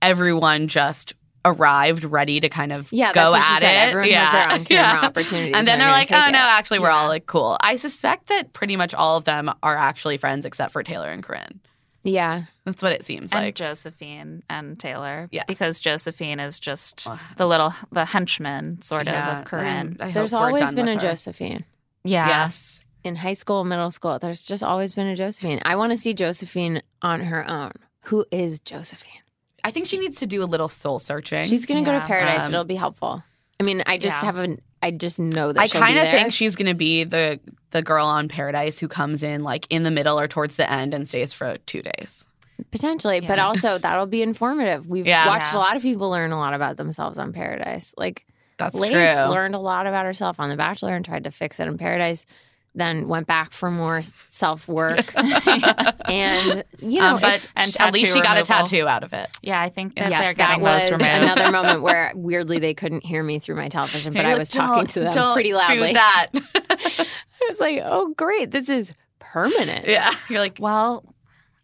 everyone just arrived ready to kind of Yeah, go that's what she at said. it. Everyone has yeah. their on-camera Yeah. opportunities, And then and they're they're like, oh no, it." actually, we're all like cool. I suspect that pretty much all of them are actually friends except for Taylor and Corinne. yeah, That's what it seems and like. Josephine and Taylor, Yes. because Josephine is just Ugh. the little the henchman sort of of Corinne. I hope there's we're always done been with a her. Josephine Yeah, Yes. in high school, middle school. There's just always been a Josephine. I want to see Josephine on her own. Who is Josephine? I think she needs to do a little soul searching. She's going to go Yeah. to paradise. Um, It'll be helpful. I mean, I just Yeah. have an. I just know that I she'll kind of there. think she's going to be the the girl on Paradise who comes in like in the middle or towards the end and stays for two days. Potentially, but Yeah. also that'll be informative. We've Yeah. watched Yeah. a lot of people learn a lot about themselves on Paradise. Like That's Lace true. learned a lot about herself on The Bachelor and tried to fix it in Paradise. Then went back for more self work, and you know, Um, but it's- and at least tattoo she got a tattoo out of it. yeah. I think that yes, they're that getting was those another moment where weirdly they couldn't hear me through my television, but I was talking to them don't pretty loudly. Do that. I was like, "Oh, great! This is permanent." yeah, you're like, well,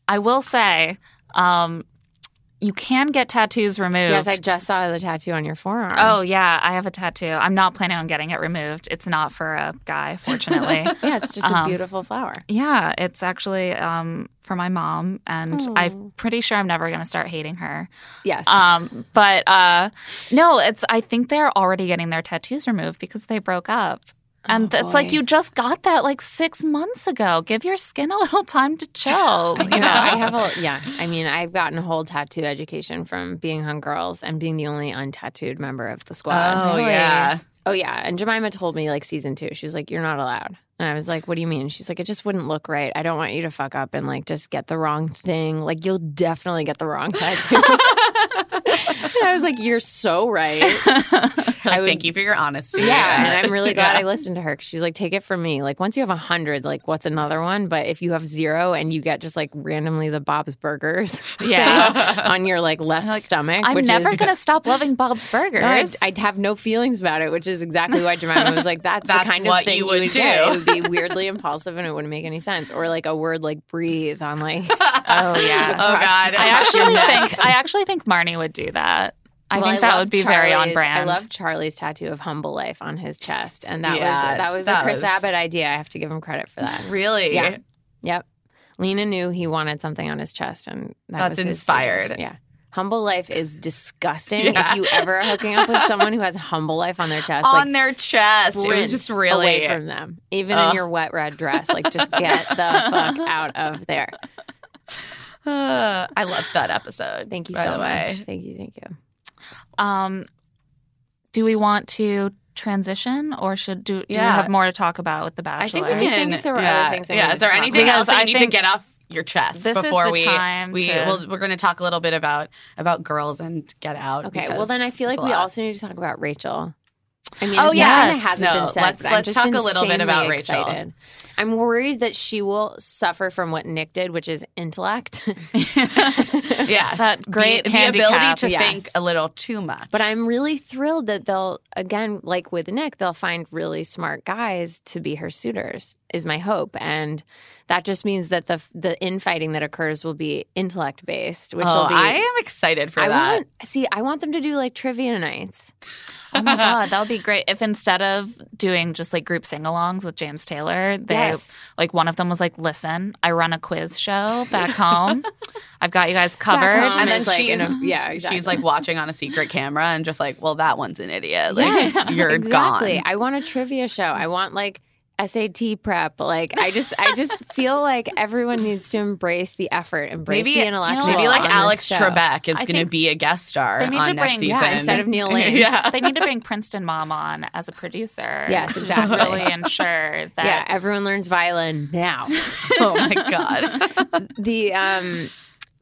I will say, um, you can get tattoos removed. Yes, I just saw the tattoo on your forearm. Oh yeah, I have a tattoo. I'm not planning on getting it removed. It's not for a guy, fortunately. yeah, it's just a Um, beautiful flower. yeah, it's actually um, for my mom, and Oh. I'm pretty sure I'm never going to start hating her. Yes, Um, but uh, no, it's. I think they're already getting their tattoos removed because they broke up. And Oh, it's like you just got that like six months ago. Give your skin a little time to chill. You You know, I have a yeah. I mean, I've gotten a whole tattoo education from being on Girls and being the only untattooed member of the squad. oh really? yeah. Oh yeah, and Jemima told me like season two, she was like, "You're not allowed," and I was like, "What do you mean?" She's like, "It just wouldn't look right. I don't want you to fuck up and like just get the wrong thing. Like you'll definitely get the wrong tattoo." and I was like, "You're so right." Like, would- thank you for your honesty. Yeah, and I'm really glad Yeah. I listened to her 'cause she's like, "Take it from me. Like once you have a hundred, like what's another one? But if you have zero and you get just like randomly the Bob's Burgers, Yeah. on your like left Like, stomach, I'm which never is, going to stop loving Bob's Burgers. No, I'd, I'd have no feelings about it, which is exactly why Jemima was like, "That's, That's the kind what of thing you would would do." It would be weirdly impulsive, and it wouldn't make any sense." Or like a word like "breathe" on like, Oh, yeah. Oh, God. I I actually think I actually think Marnie would do that. I Well, think that would be very on brand. I love Charlie's tattoo of humble life on his chest, and that Yeah, was that was that a Chris was- Abbott idea. I have to give him credit for that. Really? Yeah. Yep. Lena knew he wanted something on his chest, and that That's was inspired. suggestion. Yeah. Humble life is disgusting. Yeah. If you ever are hooking up with someone who has humble life on their chest, On like, their chest. It was just really away from them, even in your wet red dress. Like, just get the fuck out of there. Uh, I loved that episode. Thank you so the much. way. Thank you. Thank you. Um, do we want to transition, or should do, do Yeah. we have more to talk about with the Bachelor? I think we I think can. if there were other yeah, things yeah. Is there anything else that you I need to get off your chest this is before the we time we to- we'll, we're going to talk a little bit about about girls and get out. Okay. Well, then I feel like we also need to talk about Rachel. I mean, Oh, it's yes. kind of hasn't No, been said. let's- but let's talk a little bit about insanely Rachel. I'm worried that she will suffer from what Nick did, which is intellect. yeah that great the, the ability to yes. think a little too much. but I'm really thrilled that they'll, again, like with Nick, they'll find really smart guys to be her suitors. Is my hope, and that just means that the the infighting that occurs will be intellect based, which oh, will be. I am excited for I that. want see. I want them to do like trivia nights. Oh my god, that would be great if instead of doing just like group sing-alongs with James Taylor, they Yes. like one of them was like, "Listen, I run a quiz show back home. I've got you guys covered." home. and then is, like, she's in a- yeah, exactly. she's like watching on a secret camera and just like, well, that one's an idiot. Like Yes, you're exactly. gone. I want a trivia show. I want like SAT prep. Like I just I just feel like everyone needs to embrace the effort, embrace Maybe the intellectual. maybe like Alex. Trebek is going to be a guest star they need on to next bring- season yeah, instead of Neil Lane. yeah. they need to bring Princeton Mom on as a producer. Yes, to exactly. Just really ensure that. Yeah, everyone learns violin now. oh my god. the um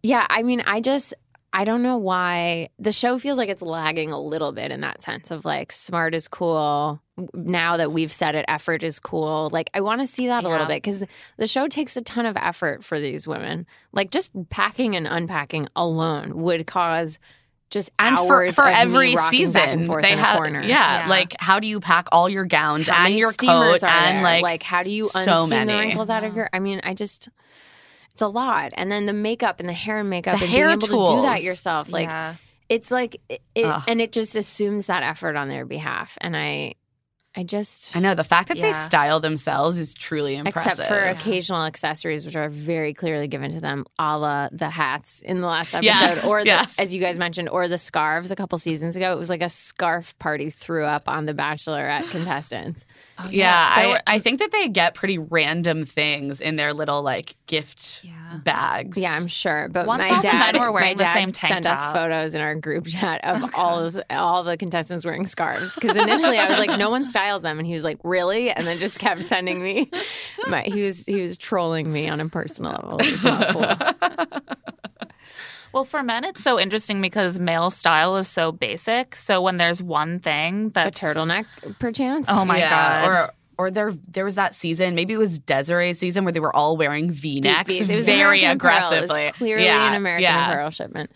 yeah, I mean, I just I don't know why the show feels like it's lagging a little bit in that sense of like smart is cool. Now that we've said it, effort is cool. Like I want to see that a little bit because the show takes a ton of effort for these women. Like just packing and unpacking alone would cause just And for, hours for every season, they have yeah, Yeah. like how do you pack all your gowns How and your coat and there? like how do you so many. the wrinkles out of your? I mean, I just it's a lot, and then the makeup and the hair and makeup The and hair being able to do that yourself, like yeah. it's like it, it and it just assumes that effort on their behalf, and I, I just I know the fact that they style themselves is truly impressive. Except for occasional accessories, which are very clearly given to them, a la the hats in the last episode, Yes, or the, yes. as you guys mentioned, or the scarves a couple seasons ago. It was like a scarf party threw up on the Bachelorette contestants. Oh, yeah, There I, were- I think that they get pretty random things in their little like gift Yeah. bags. Yeah, I'm sure. But Once my all the dad, men were wearing my the dad same tank sent us photos in our group chat of oh, all of the, all the contestants wearing scarves. Because initially I was like, no one styles them, and he was like, really? And then just kept sending me. My, he was he was trolling me on a personal level. It was not cool. Well, for men, it's so interesting because male style is so basic. So when there's one thing A that's turtleneck, perchance. Oh my Yeah, god! Or or there there was that season, maybe it was Desiree's season where they were all wearing V necks It was very American Apparel. It aggressively. was clearly yeah, an American yeah. Apparel shipment.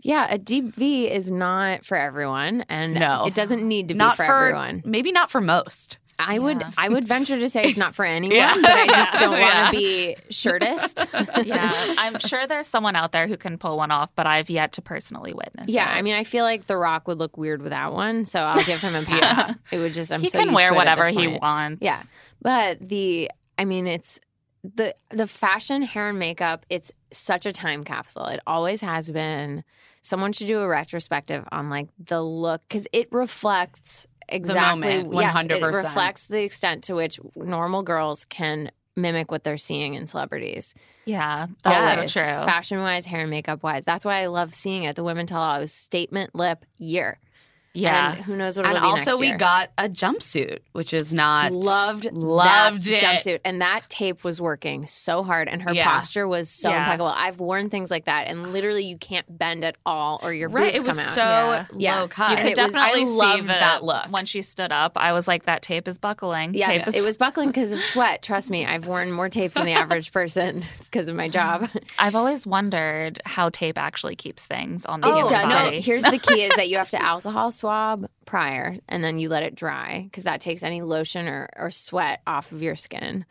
Yeah, a deep V is not for everyone, and No. it doesn't need to be for, for everyone. maybe not for most. I would I would venture to say it's not for anyone, Yeah. but I just don't want to Yeah. be shirtist. yeah, I'm sure there's someone out there who can pull one off, but I've yet to personally witness. Yeah, it. I mean, I feel like The Rock would look weird without one, so I'll give him a pass. It would just I'm he so can wear to it at whatever he wants. Yeah, but the I mean, it's the the fashion, hair, and makeup. It's such a time capsule. It always has been. Someone should do a retrospective on like the look because it reflects exactly moment, yes, it 100%. reflects the extent to which normal girls can mimic what they're seeing in celebrities. yeah, that's Always. so true. Fashion wise, hair and makeup wise. That's why I love seeing it. The women tell all it was statement lip year. Yeah, And who knows what And it'll be also next we got a jumpsuit, which is not loved loved that it. jumpsuit and that tape was working so hard and her Yeah. posture was so Yeah. impeccable i've worn things like that and literally you can't bend at all or your right. boobs It was come out so Yeah. Yeah. low cut. You You could it was- definitely I see loved the- that look. When she stood up, I was like, "That tape is buckling." yes Tape is- it was buckling because of sweat trust me i've worn more tape than the average person because of my job I've always wondered how tape actually keeps things on the Oh, human it does body. it. Here's the key: is that you have to alcohol swab prior, and then you let it dry because that takes any lotion or, or sweat off of your skin.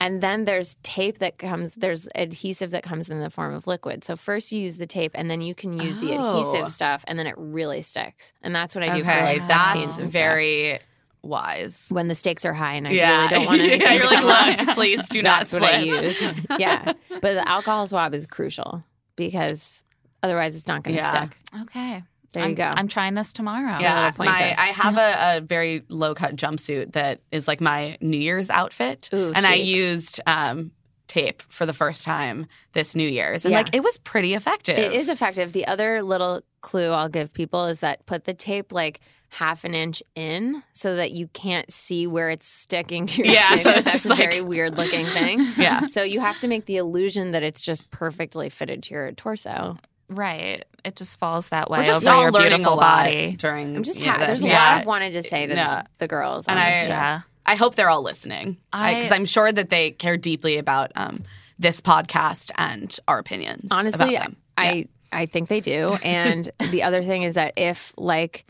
And then there's tape that comes. There's adhesive that comes in the form of liquid. So first you use the tape, and then you can use the Oh. adhesive stuff, and then it really sticks. And that's what I do for okay, like sex that's scenes and very wise. when the stakes are high, and I yeah, really don't want anything. yeah, you're to come like, look, please do not That's what I use. yeah, but the alcohol swab is crucial because otherwise it's not going to Yeah. stick. okay, There I'm, you go. I'm trying this tomorrow. Yeah, my, I have a, a very low cut jumpsuit that is like my New Year's outfit, Ooh, and I used um, tape for the first time this New Year's, and Yeah. like it was pretty effective. It is effective. The other little clue I'll give people is that put the tape like half an inch in so that you can't see where it's sticking to your Yeah, skin. so it's that's just a like- very weird looking thing. Yeah. So you have to make the illusion that it's just perfectly fitted to your torso. Right. It just falls that way We're just over all your learning beautiful a lot body. during. I'm just you know, ha- this. there's a lot I've wanted to say to Yeah. the, the girls. And I- this. Yeah. I hope they're all listening I- because I'm sure that they care deeply about um, this podcast and our opinions. honestly about them. i i think they do and the other thing is that if like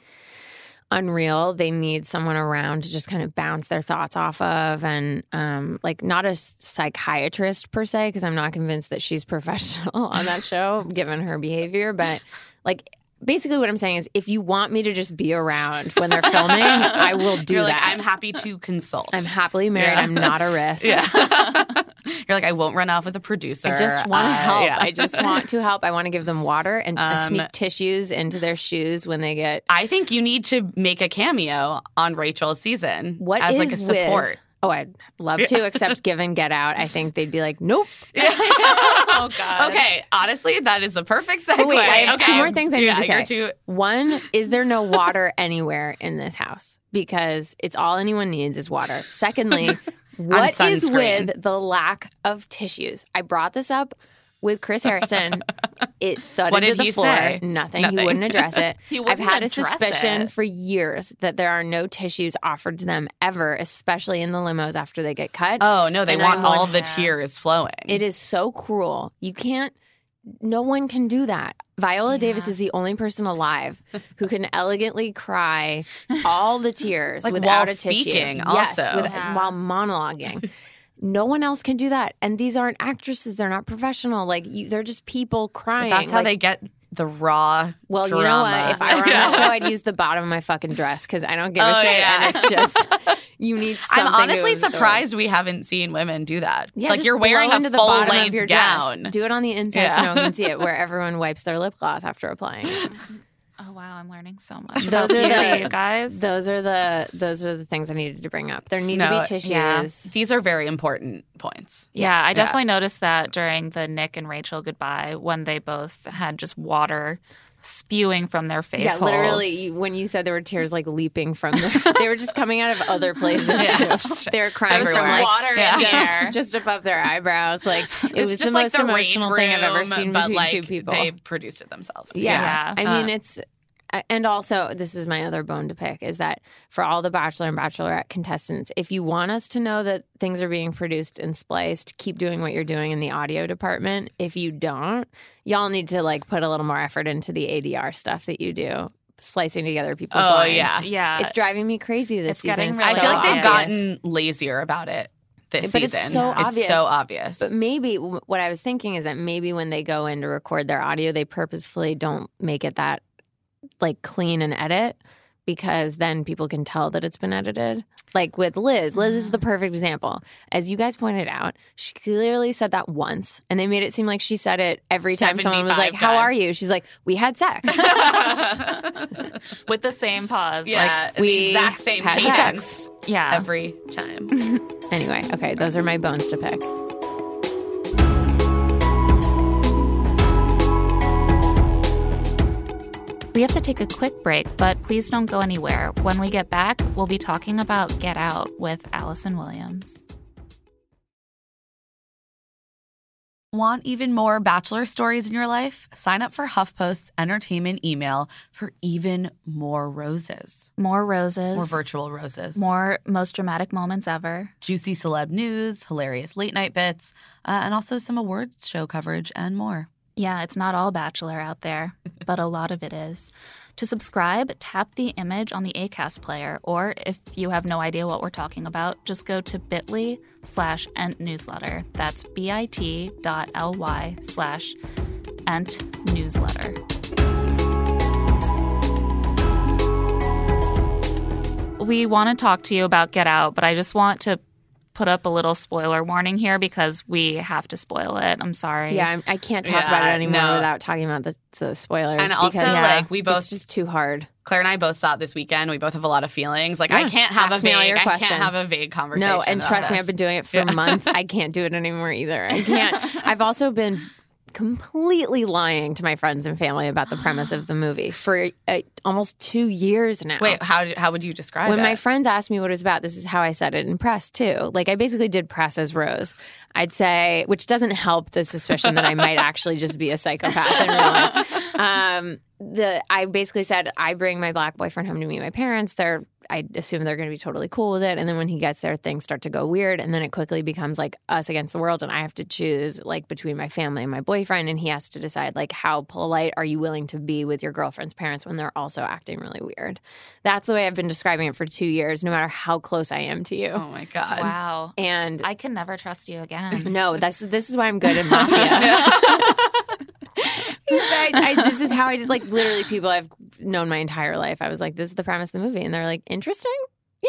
unreal. They need someone around to just kind of bounce their thoughts off of and um like not a psychiatrist per se because i'm not convinced that she's professional on that show given her behavior but like basically what I'm saying is if you want me to just be around when they're filming, I will do You're that. like, I'm happy to consult. I'm happily married. Yeah. I'm not a risk. Yeah. You're like, I won't run off with a producer. I just want to Uh, help. yeah. I just want to help. I want to give them water and uh, Um, sneak tissues into their shoes when they get. I think you need to make a cameo on Rachel's season What as is like a support. Oh, I'd love to, except given Get Out, I think they'd be like, nope. oh God. Okay, honestly, that is the perfect segue. But wait, I have two more things I need Yeah, to you're say. too- One, is there no water anywhere in this house? Because it's all anyone needs is water. Secondly, what is with the lack of tissues? I brought this up with Chris Harrison. It thudded What to the he floor. Nothing. Nothing. He wouldn't address it. He I've had a suspicion it. for years that there are no tissues offered to them ever, especially in the limos after they get cut. Oh no, they And want all the tears flowing. It is so cruel. You can't. No one can do that. Viola Davis is the only person alive who can elegantly cry all the tears Like, without a tissue. speaking yes, with- Yeah. while monologuing. No one else can do that, and these aren't actresses. They're not professional. Like you, they're just people But crying. that's how Like, they get the raw. Well, drama. you know what? If I were on that show, I'd use the bottom of my fucking dress because I don't give a Oh, shit, yeah. and it's just you need. Something I'm honestly surprised we haven't seen women do that. Yeah, like you're wearing a into the full bottom length of your gown. Dress. Do it on the inside Yeah. so no one can see it, where everyone wipes their lip gloss after applying it. Oh wow, I'm learning so much. Those are the- you guys. Those are the those are the things I needed to bring up. There need to be tissues. yeah. These are very important points. yeah, I definitely noticed that during the Nick and Rachel goodbye when they both had just water spewing from their face. Yeah, holes. literally. When you said there were tears like leaping from, the, they were just coming out of other places. Yeah. They were crying from like water Yeah. in the just, just above their eyebrows. Like it It's was just the like most the rain emotional thing I've ever seen but between like two people. they produced it themselves. Yeah. I mean, Uh, it's, and also, this is my other bone to pick is that for all the Bachelor and Bachelorette contestants, if you want us to know that things are being produced and spliced, keep doing what you're doing in the audio department. If you don't, y'all need to like put a little more effort into the ADR stuff that you do, splicing together people's Oh, lines. yeah. yeah, It's driving me crazy this It's season. getting It's I so feel like they've obvious. gotten lazier about it this But it's season. so It's obvious. so obvious. But maybe what I was thinking is that maybe when they go in to record their audio, they purposefully don't make it that like clean and edit because then people can tell that it's been edited. Like with Liz, Liz is the mm-hmm. perfect example. As you guys pointed out, she clearly said that once, and they made it seem like she said it every time someone was 75 like, "How times. are you?" She's like, "We had sex." with the same pause. yeah, we the exact same had Like, yeah. every time. anyway, okay, those are my bones to pick. We have to take a quick break, but please don't go anywhere. When we get back, we'll be talking about Get Out with Allison Williams. Want even more Bachelor stories in your life? Sign up for HuffPost's entertainment email for even more roses. More roses. More virtual roses. More most dramatic moments ever. juicy celeb news, hilarious late night bits, uh, and also some awards show coverage and more. Yeah, it's not all Bachelor out there, but a lot of it is. To subscribe, tap the image on the ACAST player, or if you have no idea what we're talking about, just go to bit.ly slash ent newsletter. That's bit.ly slash ent newsletter. We want to talk to you about Get Out, but I just want to put up a little spoiler warning here because we have to spoil it. I'm sorry. Yeah, I'm, I can't talk Yeah, about it anymore no. without talking about the, the spoilers. And also, because like, we both- it's just too hard. Claire and I both saw it this weekend. We both have a lot of feelings. Like I can't have Ask a vague, I questions. can't have a vague conversation. No, and about trust me. I've been doing it for Yeah. months. I can't do it anymore either. I can't. I've also been completely lying to my friends and family about the premise of the movie for uh, almost two years now. Wait, how did, how would you describe when it? When my friends asked me what it was about, this is how I said it in press too. Like I basically did press as Rose. I'd say, which doesn't help the suspicion that I might actually just be a psychopath in real life. Um, the I basically said I bring my black boyfriend home to meet my parents. They're I assume they're going to be totally cool with it. And then when he gets there, things start to go weird, and then it quickly becomes like us against the world, and I have to choose like between my family and my boyfriend, and he has to decide like how polite are you willing to be with your girlfriend's parents when they're also acting really weird. That's the way I've been describing it for two years, no matter how close I am to you. oh my god. Wow. And I can never trust you again. no, that's this is why I'm good at mafia. I, I, this is how I just like literally people I've known my entire life. I was like, this is the premise of the movie, and they're like, interesting.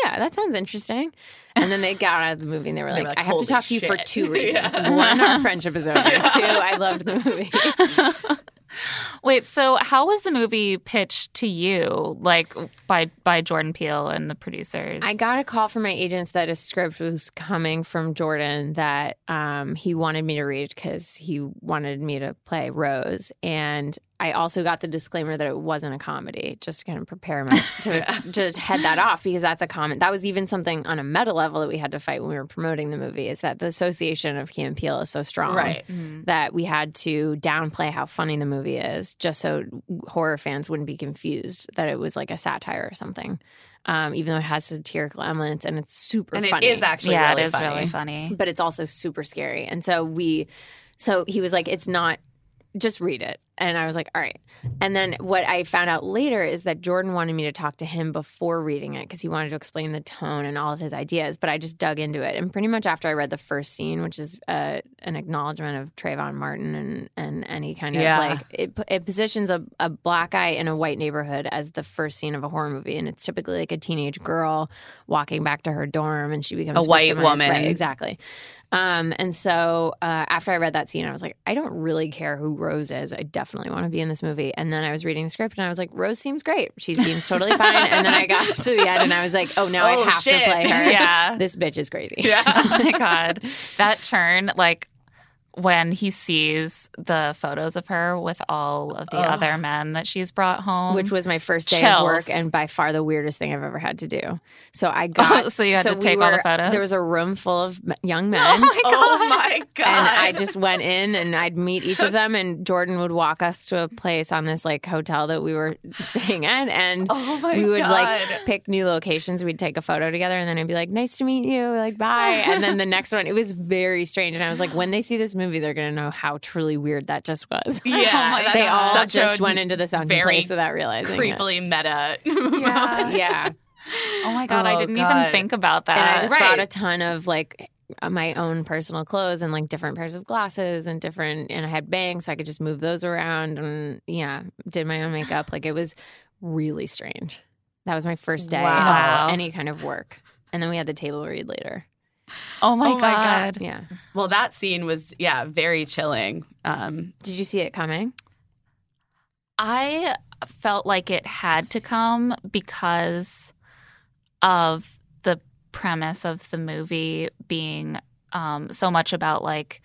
Yeah, that sounds interesting. And then they got out of the movie and they were They like, were like, I have to "Holy talk to you for two reasons. Yeah. One, our friendship is over. Two, I loved the movie. Wait, so how was the movie pitched to you, like by by Jordan Peele and the producers? I got a call from my agents that a script was coming from Jordan that um, he wanted me to read because he wanted me to play Rose. And I also got the disclaimer that it wasn't a comedy, just to kind of prepare my to just head that off because that's a comment. That was even something on a meta level that we had to fight when we were promoting the movie. Is that the association of Key and Peele is so strong, Right. That we had to downplay how funny the movie is, just so horror fans wouldn't be confused that it was like a satire or something. Um, even though it has satirical elements and it's super And funny it is actually yeah, really it is funny. really funny. but it's also super scary. And so we, so he was like, it's not, just read it. And I was like, all right. And then what I found out later is that Jordan wanted me to talk to him before reading it because he wanted to explain the tone and all of his ideas. But I just dug into it. And pretty much after I read the first scene, which is uh, an acknowledgement of Trayvon Martin and, and any kind of Yeah. like, it, it positions a, a black guy in a white neighborhood as the first scene of a horror movie. And it's typically like a teenage girl walking back to her dorm and she becomes A white woman. Right, exactly. Um, and so uh, after I read that scene, I was like, I don't really care who Rose is. I definitely want to be in this movie. And then I was reading the script and I was like, Rose seems great. She seems totally fine. And then I got to the end and I was like, oh, now Oh, I have shit. to play her. Yeah. This bitch is crazy. oh my god, that turn like when he sees the photos of her with all of the Ugh. other men that she's brought home, Which was my first day of work and by far the weirdest thing I've ever had to do. So I got. so you had to we take all the photos. There was a room full of young oh men. oh my god, Oh my god! and I just went in and I'd meet each of them, and Jordan would walk us to a place on this like hotel that we were staying at, and oh my we would god! like pick new locations. We'd take a photo together, and then I'd be like, "Nice to meet you," like bye. And then the next one, it was very strange, and I was like, when they see this movie, they're gonna know how truly weird that just was. yeah, Oh they all just went into the sunken very place without realizing. it. creepily meta. Yeah. Yeah, oh my god, I Oh, didn't God. even think about that. and I just right. brought a ton of like my own personal clothes and like different pairs of glasses and different and I had bangs so I could just move those around and yeah, did my own makeup. Like it was really strange. That was my first day Wow. of any kind of work. And then we had the table read later. oh my Oh my god. God. Yeah. well, that scene was yeah very chilling. Um, Did you see it coming? I felt like it had to come because of the premise of the movie being um, so much about like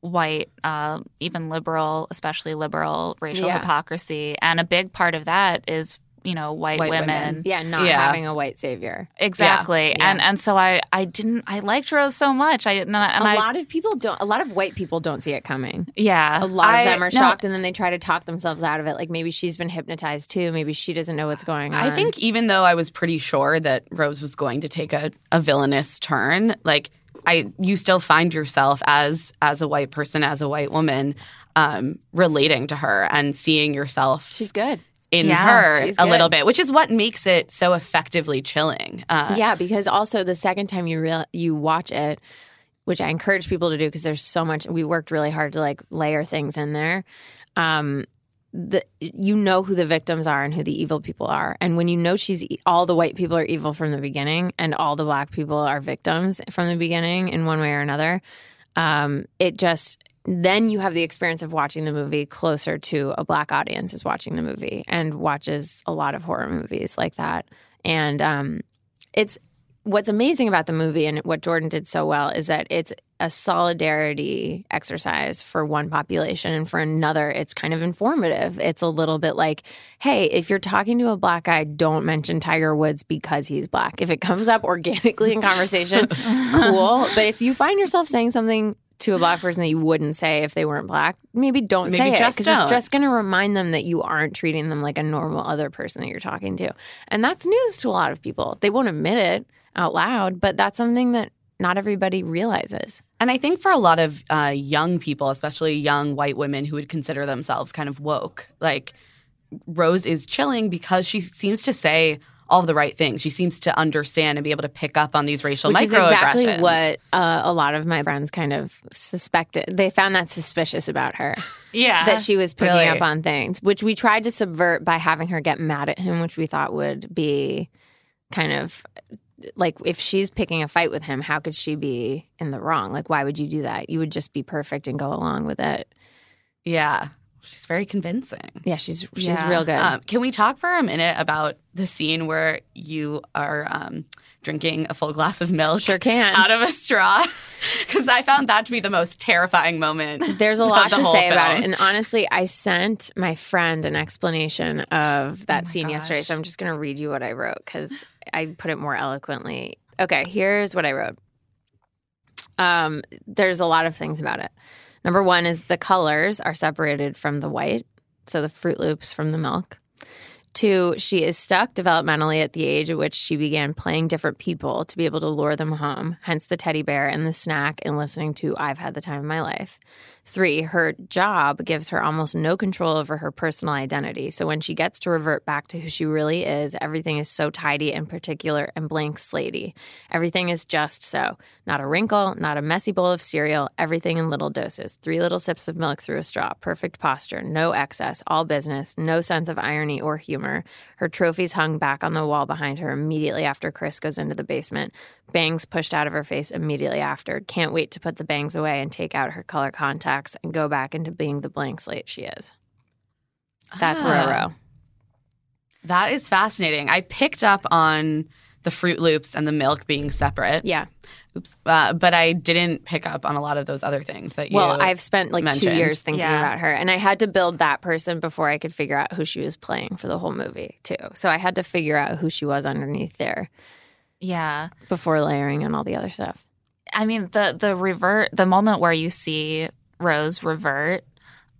white, uh, even liberal, especially liberal racial Yeah. hypocrisy. And a big part of that is, you know, white, White women. women. Yeah, not Yeah. having a white savior. Exactly. Yeah. And and so I I didn't I liked Rose so much. I and, I- and a I lot of people don't a lot of white people don't see it coming. yeah. A lot I- of them are no. shocked and then they try to talk themselves out of it. Like maybe she's been hypnotized too. Maybe she doesn't know what's going on. I think even though I was pretty sure that Rose was going to take a, a villainous turn, like I you still find yourself as as a white person, as a white woman, um, relating to her and seeing yourself she's good. In Yeah, her a little bit, which is what makes it so effectively chilling. Uh, yeah, because also the second time you real you watch it, which I encourage people to do because there's so much. We worked really hard to like layer things in there. Um, the you know who the victims are and who the evil people are, and when you know she's all the white people are evil from the beginning, and all the black people are victims from the beginning in one way or another, um, it just then you have the experience of watching the movie closer to a black audience is watching the movie and watches a lot of horror movies like that. And um, it's what's amazing about the movie and what jordan did so well is that it's a solidarity exercise for one population and for another it's kind of informative. It's a little bit like hey if you're talking to a black guy don't mention tiger woods because he's black. If it comes up organically in conversation cool. But if you find yourself saying something to a black person that you wouldn't say if they weren't black, maybe don't Maybe say it just because it's just going to remind them that you aren't treating them like a normal other person that you're talking to. And that's news to a lot of people. They won't admit it out loud, but that's something that not everybody realizes. And I think for a lot of uh, young people, especially young white women who would consider themselves kind of woke, like Rose is chilling because she seems to say all the right things. She seems to understand and be able to pick up on these racial Which is microaggressions. exactly what uh, a lot of my friends kind of suspected. They found that suspicious about her. Yeah. that she was picking Really? up on things, which we tried to subvert by having her get mad at him, which we thought would be kind of like if she's picking a fight with him, how could she be in the wrong? Like, why would you do that? You would just be perfect and go along with it. Yeah. She's very convincing. Yeah, she's she's Yeah. real good. Um, can we talk for a minute about the scene where you are um, drinking a full glass of milk sure can. out of a straw? Because I found that to be the most terrifying moment. There's a lot to say about it. And honestly, I sent my friend an explanation of that Oh scene yesterday. So I'm just going to read you what I wrote because I put it more eloquently. Okay, here's what I wrote. Um, there's a lot of things about it. Number one is the colors are separated from the white, so the Froot Loops from the milk. Two, she is stuck developmentally at the age at which she began playing different people to be able to lure them home, hence the teddy bear and the snack and listening to I've Had the Time of My Life. Three, her job gives her almost no control over her personal identity. So when she gets to revert back to who she really is, everything is so tidy and particular and blank slatey. Everything is just so. Not a wrinkle, not a messy bowl of cereal, everything in little doses. Three little sips of milk through a straw. Perfect posture, no excess, all business, no sense of irony or humor. Her trophies hung back on the wall behind her immediately after Chris goes into the basement. Bangs pushed out of her face immediately after. Can't wait to put the bangs away and take out her color contacts and go back into being the blank slate she is. That's Ah. Roro. That is fascinating. I picked up on the Froot Loops and the milk being separate. Yeah. Oops. Uh, but I didn't pick up on a lot of those other things that you. Well, I've spent like two years thinking Yeah. about her, and I had to build that person before I could figure out who she was playing for the whole movie, too. So I had to figure out who she was underneath there yeah. before layering in all the other stuff. I mean the the revert the moment where you see Rose revert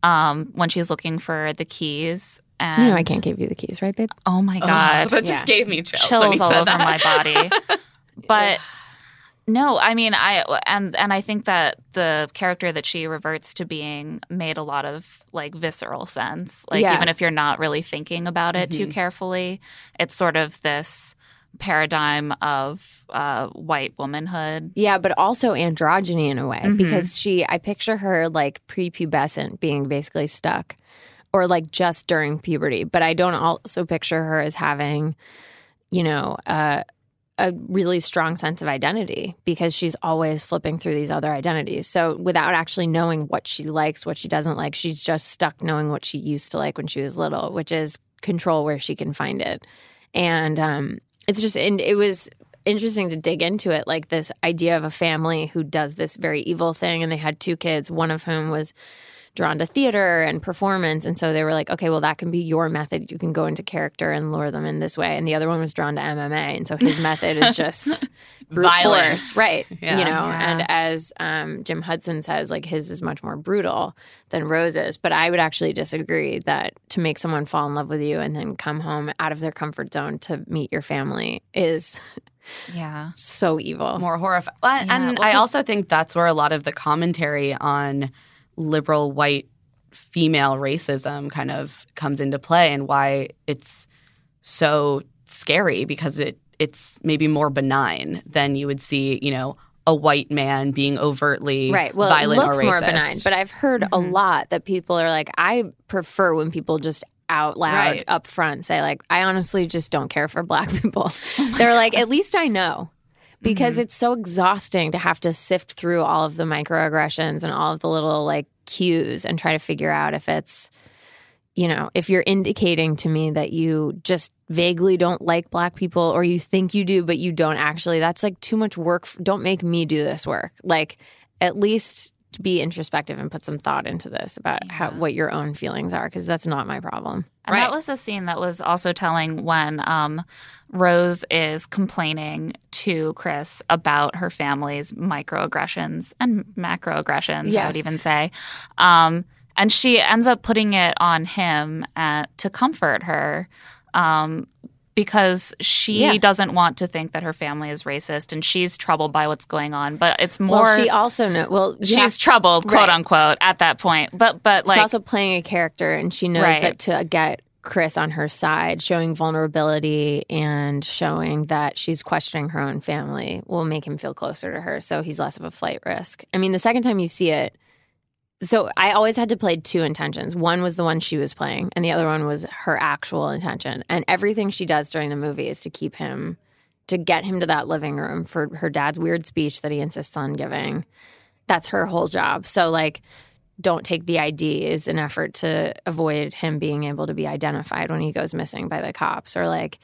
um when she's looking for the keys and you know, I can't give you the keys, right, babe? Oh my Ugh, god. that just Yeah. gave me chills. when chills all said over that. my body. But no, I mean I and and I think that the character that she reverts to being made a lot of like visceral sense. Like Yeah. even if you're not really thinking about it too Mhm. carefully, it's sort of this paradigm of uh, white womanhood. Yeah, but also androgyny in a way Mhm. because she, I picture her like prepubescent being basically stuck or like just during puberty. But I don't also picture her as having, you know, uh, a really strong sense of identity because she's always flipping through these other identities. So without actually knowing what she likes, what she doesn't like, she's just stuck knowing what she used to like when she was little, which is control where she can find it. And um, it's just, and it was interesting to dig into it like this idea of a family who does this very evil thing and they had two kids one of whom was drawn to theater and performance and so they were like okay well that can be your method you can go into character and lure them in this way and the other one was drawn to mma and so his method is just brute Violence. force right Yeah. you know Yeah. and as um, jim hudson says like his is much more brutal than rose's but i would actually disagree that to make someone fall in love with you and then come home out of their comfort zone to meet your family is Yeah. so evil more horrifying. And, Yeah, and well, I 'cause- also think that's where a lot of the commentary on liberal white female racism kind of comes into play and why it's so scary because it it's maybe more benign than you would see, you know, a white man being overtly right well violent it looks or more racist. benign but i've heard a Mhm. lot that people are like i prefer when people just out loud Right. up front say like i honestly just don't care for black people they're like at least i know because mm-hmm. it's so exhausting to have to sift through all of the microaggressions and all of the little like cues and try to figure out if it's you know if you're indicating to me that you just vaguely don't like black people or you think you do but you don't actually that's like too much work don't make me do this work. Like at least be introspective and put some thought into this about how what your own feelings are because that's not my problem And Right. that was a scene that was also telling when um, Rose is complaining to Chris about her family's microaggressions and macroaggressions, Yeah. I would even say. Um, and she ends up putting it on him at, to comfort her um, because she Yeah. doesn't want to think that her family is racist and she's troubled by what's going on. But it's more. well she also know well She's have- troubled, quote Right. unquote, at that point. But but like she's also playing a character and she knows Right. that to get Chris on her side, showing vulnerability and showing that she's questioning her own family will make him feel closer to her. So he's less of a flight risk. I mean, the second time you see it, so I always had to play two intentions. One was the one she was playing, and the other one was her actual intention. And everything she does during the movie is to keep him, to get him to that living room for her dad's weird speech that he insists on giving. That's her whole job. So, like, don't take the ID is an effort to avoid him being able to be identified when he goes missing by the cops or like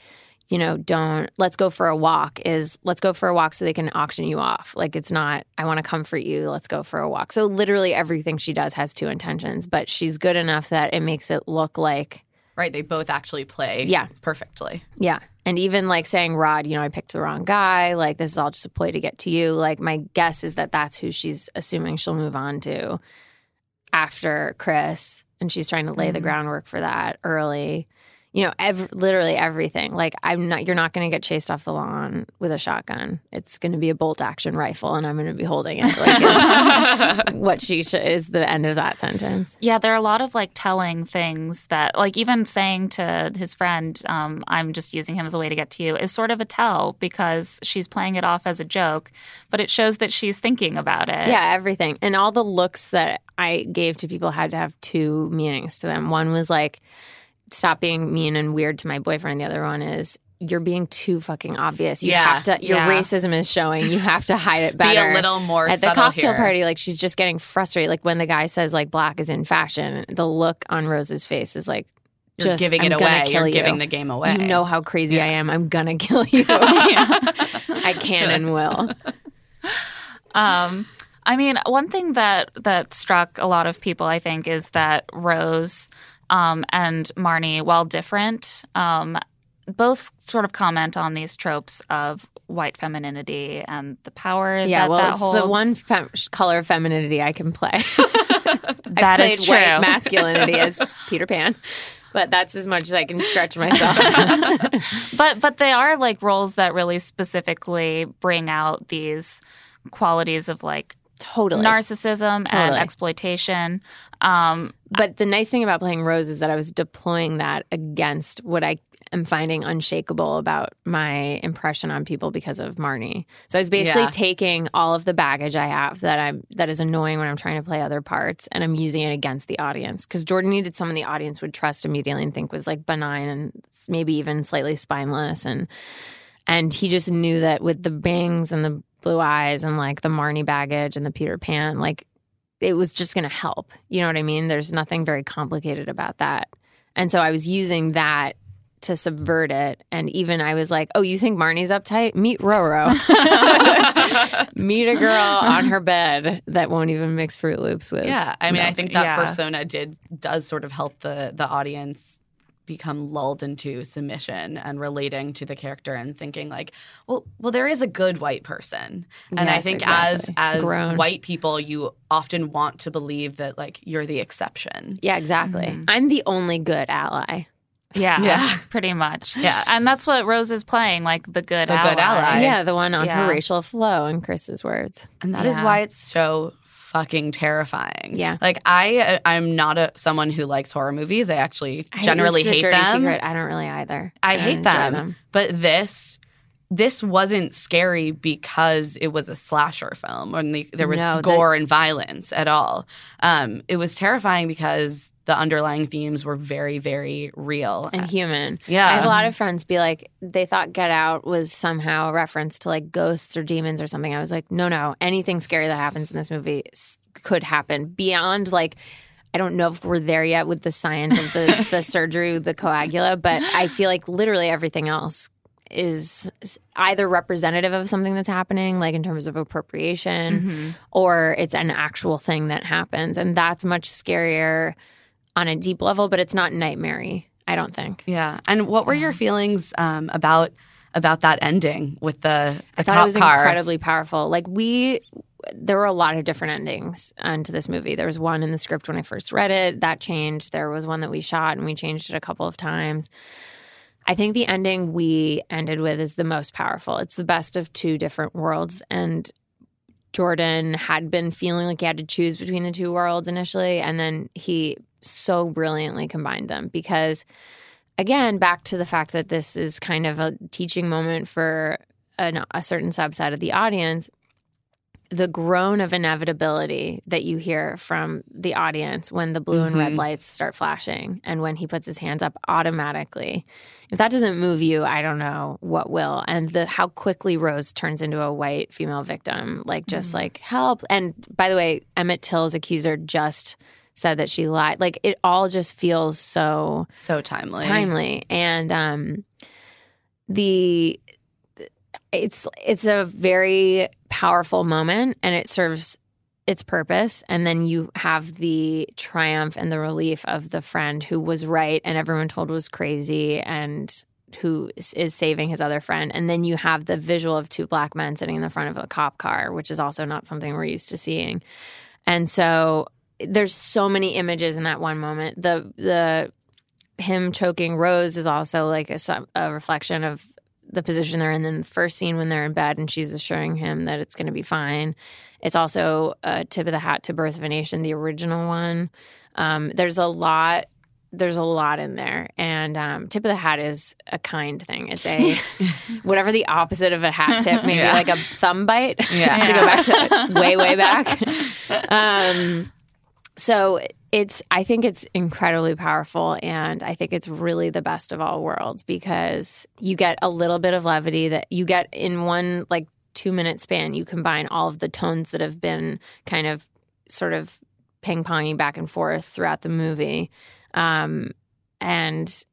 you know don't let's go for a walk is let's go for a walk so they can auction you off like it's not i want to comfort you let's go for a walk so literally everything she does has two intentions but she's good enough that it makes it look like Right. They both actually play Yeah. perfectly. yeah and even like saying rod you know i picked the wrong guy like this is all just a ploy to get to you like my guess is that that's who she's assuming she'll move on to after chris and she's trying to lay the mm-hmm. groundwork for that early you know ev- literally everything like i'm not you're not going to get chased off the lawn with a shotgun it's going to be a bolt action rifle and i'm going to be holding it like is what she sh- is the end of that sentence Yeah, there are a lot of like telling things that, like, even saying to his friend, um, I'm just using him as a way to get to you, is sort of a tell because she's playing it off as a joke, but it shows that she's thinking about it. Yeah, everything. And all the looks that I gave to people had to have two meanings to them. One was like, stop being mean and weird to my boyfriend. The other one is, you're being too fucking obvious. You Yeah, have to, your yeah. racism is showing. You have to hide it better. Be a little more At the cocktail here. party, like she's just getting frustrated. Like when the guy says like black is in fashion, the look on Rose's face is like, You're just, giving it I'm away. You're you. giving the game away. You know how crazy I am. I'm gonna kill you. I can and will. Um, I mean, one thing that that struck a lot of people, I think, is that Rose um, and Marnie, while different, um, both sort of comment on these tropes of white femininity and the power Yeah, that well, that it's holds. the one fem- color of femininity I can play. That I is played white masculinity as Peter Pan, but that's as much as I can stretch myself. but but they are like roles that really specifically bring out these qualities of like totally. narcissism and exploitation. Um, but the nice thing about playing Rose is that I was deploying that against what I am finding unshakable about my impression on people because of Marnie. So I was basically Yeah. taking all of the baggage I have that I'm that is annoying when I'm trying to play other parts, and I'm using it against the audience because Jordan needed someone the audience would trust immediately and think was like benign and maybe even slightly spineless and and he just knew that with the bangs and the blue eyes and like the Marnie baggage and the Peter Pan, like it was just going to help. You know what I mean? There's nothing very complicated about that. And so I was using that to subvert it. And even I was like, oh, you think Marnie's uptight? Meet Roro. Meet a girl on her bed that won't even mix Froot Loops with. Yeah, I mean, I think that Yeah. persona did does sort of help the the audience become lulled into submission and relating to the character and thinking like, well, well, there is a good white person, and I think exactly. as as Grown. white people, you often want to believe that like you're the exception. Yeah, exactly. Mhm. I'm the only good ally. yeah, Yeah. pretty much. Yeah. and that's what Rose is playing, like the good The ally. good ally. yeah, the one on Yeah. her racial flow, in Chris's words. And that is Yeah. why it's so fucking terrifying. Yeah. Like I I'm not a someone who likes horror movies. I actually I- generally this is a hate them. Secret. I don't really either. I don't hate enjoy them. But this this wasn't scary because it was a slasher film and the, there was No, the- gore and violence at all. Um, it was terrifying because the underlying themes were very, very real. and human. yeah. I have a lot of friends be like, they thought Get Out was somehow a reference to like ghosts or demons or something. I was like, no, no, anything scary that happens in this movie s- could happen beyond like. I don't know if we're there yet with the science of the, the surgery, the coagula, but I feel like literally everything else is either representative of something that's happening, like in terms of appropriation, Mhm. or it's an actual thing that happens. And that's much scarier on a deep level, but it's not nightmare I don't think. yeah. And what were your feelings um, about about that ending with the, the I thought it was car? incredibly powerful. Like we, there were a lot of different endings onto this movie. There was one in the script when I first read it that changed. There was one that we shot and we changed it a couple of times. I think the ending we ended with is the most powerful. It's the best of two different worlds, and Jordan had been feeling like he had to choose between the two worlds initially, and then he so brilliantly combined them because again, back to the fact that this is kind of a teaching moment for an, a certain subset of the audience. The groan of inevitability that you hear from the audience when the blue and red Mhm. lights start flashing and when he puts his hands up automatically. If that doesn't move you, I don't know what will. And the how quickly Rose turns into a white female victim, like just like help. And by the way, Emmett Till's accuser just said that she lied. Like it all just feels so So timely. timely and um the it's it's a very powerful moment and it serves its purpose and then you have the triumph and the relief of the friend who was right and everyone told was crazy and who is, is saving his other friend and then you have the visual of two black men sitting in the front of a cop car which is also not something we're used to seeing and so there's so many images in that one moment the the him choking Rose is also like a, a reflection of the position they're in. Then the first scene when they're in bed and she's assuring him that it's going to be fine. It's also a tip of the hat to Birth of a Nation, the original one. Um, there's a lot. There's a lot in there, and um, tip of the hat is a kind thing. It's a whatever the opposite of a hat tip, maybe Yeah. like a thumb bite. Yeah. to go back to way way back. Um, so it's I think it's incredibly powerful and I think it's really the best of all worlds because you get a little bit of levity that you get in one like 2 minute span. You combine all of the tones that have been kind of sort of ping-ponging back and forth throughout the movie. Um and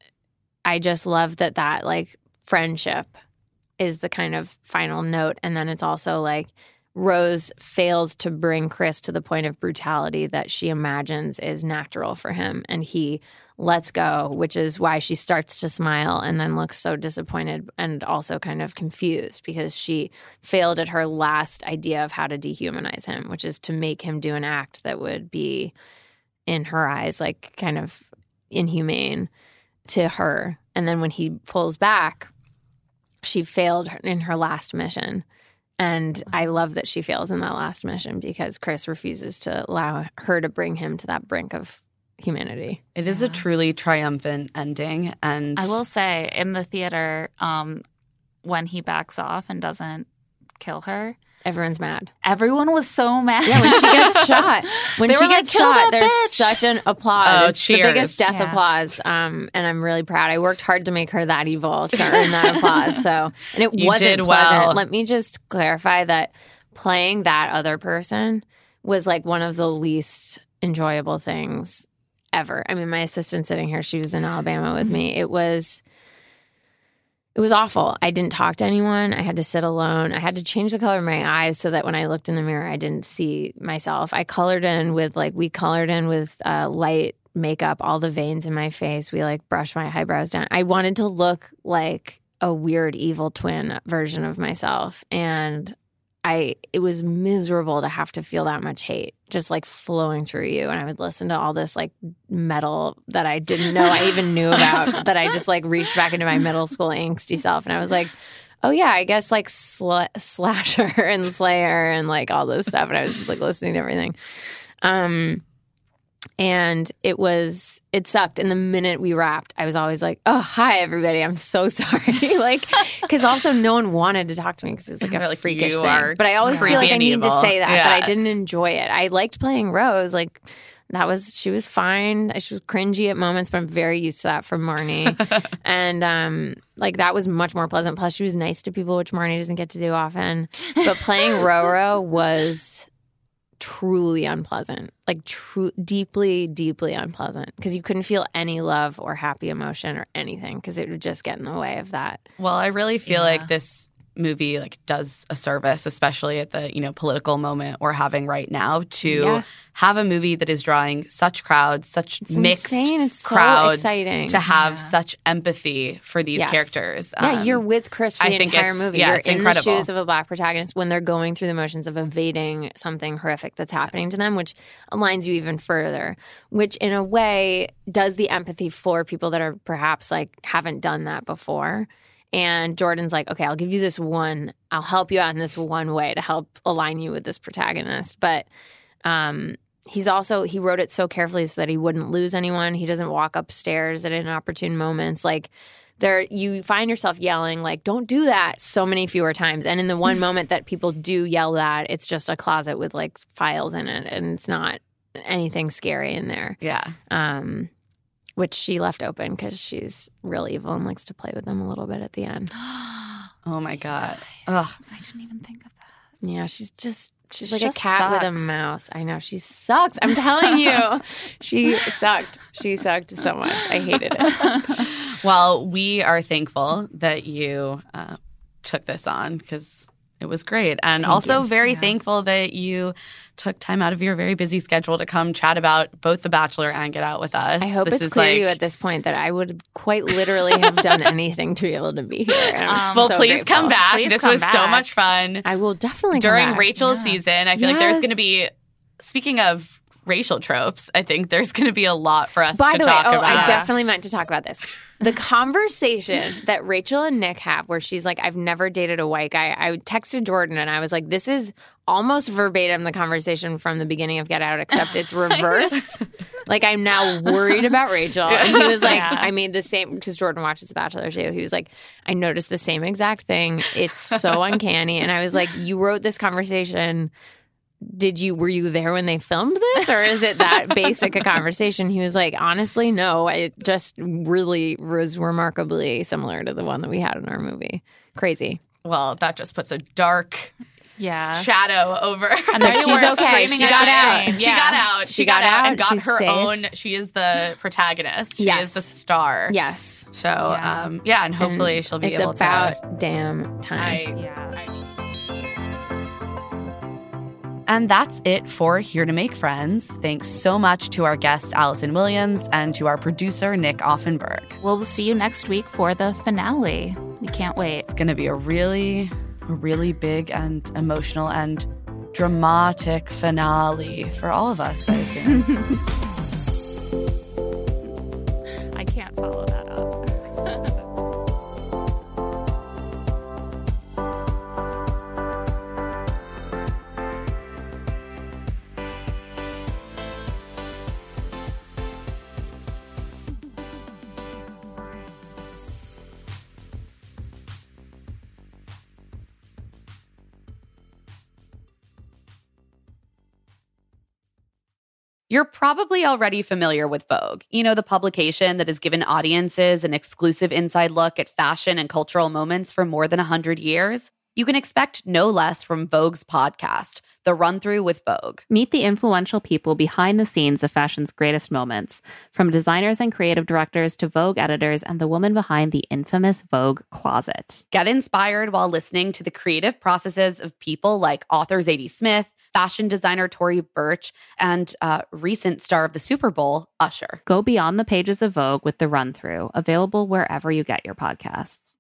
I just love that that like friendship is the kind of final note. And then it's also like Rose fails to bring Chris to the point of brutality that she imagines is natural for him. And he lets go, which is why she starts to smile and then looks so disappointed and also kind of confused because she failed at her last idea of how to dehumanize him, which is to make him do an act that would be, in her eyes, like kind of inhumane to her. And then when he pulls back, she failed in her last mission. And I love that she fails in that last mission because Chris refuses to allow her to bring him to that brink of humanity. It is a truly triumphant ending. And I will say in the theater, um, when he backs off and doesn't kill her, Everyone's mad. everyone was so mad. Yeah, when she gets shot, when They she were like, gets shot, there's bitch." such an applause. Oh, it's cheers. the biggest death Yeah. applause. Um, and I'm really proud. I worked hard to make her that evil to earn that applause. So, and it You wasn't did pleasant. well. Let me just clarify that playing that other person was like one of the least enjoyable things ever. I mean, my assistant sitting here, she was in Alabama with me. It was it was awful. I didn't talk to anyone. I had to sit alone. I had to change the color of my eyes so that when I looked in the mirror, I didn't see myself. I colored in with like we colored in with uh, light makeup, all the veins in my face. We like brushed my eyebrows down. I wanted to look like a weird evil twin version of myself, and I it was miserable to have to feel that much hate just like flowing through you. And I would listen to all this like metal that I didn't know I even knew about. that I just like reached back into my middle school angsty self, and I was like, oh yeah, I guess like sl- slasher and Slayer and like all this stuff. And I was just like listening to everything. Um, and it was it sucked. And the minute we wrapped, I was always like, "Oh, hi everybody, I'm so sorry." like, because also no one wanted to talk to me because it was like a like, freakish thing. But I always feel like I need to say that, but I didn't enjoy it. I liked playing Rose, like. That was she was fine. She was cringy at moments, but I'm very used to that from Marnie. and um, like that was much more pleasant. Plus, she was nice to people, which Marnie doesn't get to do often. But playing Roro was truly unpleasant, like true, deeply, deeply unpleasant because you couldn't feel any love or happy emotion or anything because it would just get in the way of that. Well, I really feel Yeah. like this movie like does a service, especially at the you know political moment we're having right now, to Yeah. have a movie that is drawing such crowds, such It's mixed insane. It's so crowds, exciting. to have Yeah. such empathy for these Yes. characters. Yeah, Um, you're with Chris for I the think entire movie. yeah, you're it's in incredible. the shoes of a black protagonist when they're going through the motions of evading something horrific that's happening to them, which aligns you even further. Which, in a way, does the empathy for people that are perhaps like haven't done that before. And Jordan's like, okay, I'll give you this one. I'll help you out in this one way to help align you with this protagonist. But um, he's also he wrote it so carefully so that he wouldn't lose anyone. He doesn't walk upstairs at inopportune moments. Like there you find yourself yelling like don't do that so many fewer times and in the one moment that people do yell that it's just a closet with like files in it and it's not anything scary in there Yeah. um which she left open because she's real evil and likes to play with them a little bit at the end. Oh my god. Ugh. I didn't even think of that. yeah she's just she's She like just a cat with a mouse. I know she sucks. I'm telling you. She sucked. She sucked so much. I hated it. Well, we are thankful that you uh, took this on because it was great. And Thank also you. very Yeah. thankful that you took time out of your very busy schedule to come chat about both The Bachelor and Get Out with us. I hope This it's is clear to you at this point that I would quite literally have done anything to be able to be here. Um, Well, so please grateful. come back. Please this come was so much fun. I will definitely come During back. Rachel's Yeah. season, I feel like there's going to be, speaking of racial tropes, I think there's going to be a lot for us By to the way, talk oh, about. I definitely meant to talk about this. The conversation that Rachel and Nick have, where she's like, "I've never dated a white guy." I texted Jordan and I was like, "This is almost verbatim the conversation from the beginning of Get Out, except it's reversed." like I'm now worried about Rachel, and he was like, Yeah. "I made the same," because Jordan watches The Bachelor too. He was like, "I noticed the same exact thing. It's so uncanny," and I was like, "You wrote this conversation." Did you were you there when they filmed this or is it that basic a conversation he was like honestly no it just really was remarkably similar to the one that we had in our movie crazy well, that just puts a dark Yeah. shadow over. And then she's okay. She got out. screen. She Yeah. got out. She, She got, got out and out. got She's her safe. own. She is the protagonist. She Yes. is the star. yes So Yeah. um, yeah, and hopefully And she'll be it's able about to. damn time I, Yeah. And that's it for Here to Make Friends. Thanks so much to our guest Allison Williams and to our producer Nick Offenberg. Well, see you next week for the finale. We can't wait. It's going to be a really, a really big and emotional and dramatic finale for all of us. I assume. You're probably already familiar with Vogue, you know, the publication that has given audiences an exclusive inside look at fashion and cultural moments for more than 100 years. You can expect no less from Vogue's podcast, The Run Through with Vogue. Meet the influential people behind the scenes of fashion's greatest moments, from designers and creative directors to Vogue editors and the woman behind the infamous Vogue closet. Get inspired while listening to the creative processes of people like author Zadie Smith, fashion designer Tory Burch and uh, recent star of the Super Bowl, Usher. Go beyond the pages of Vogue with the run through, available wherever you get your podcasts.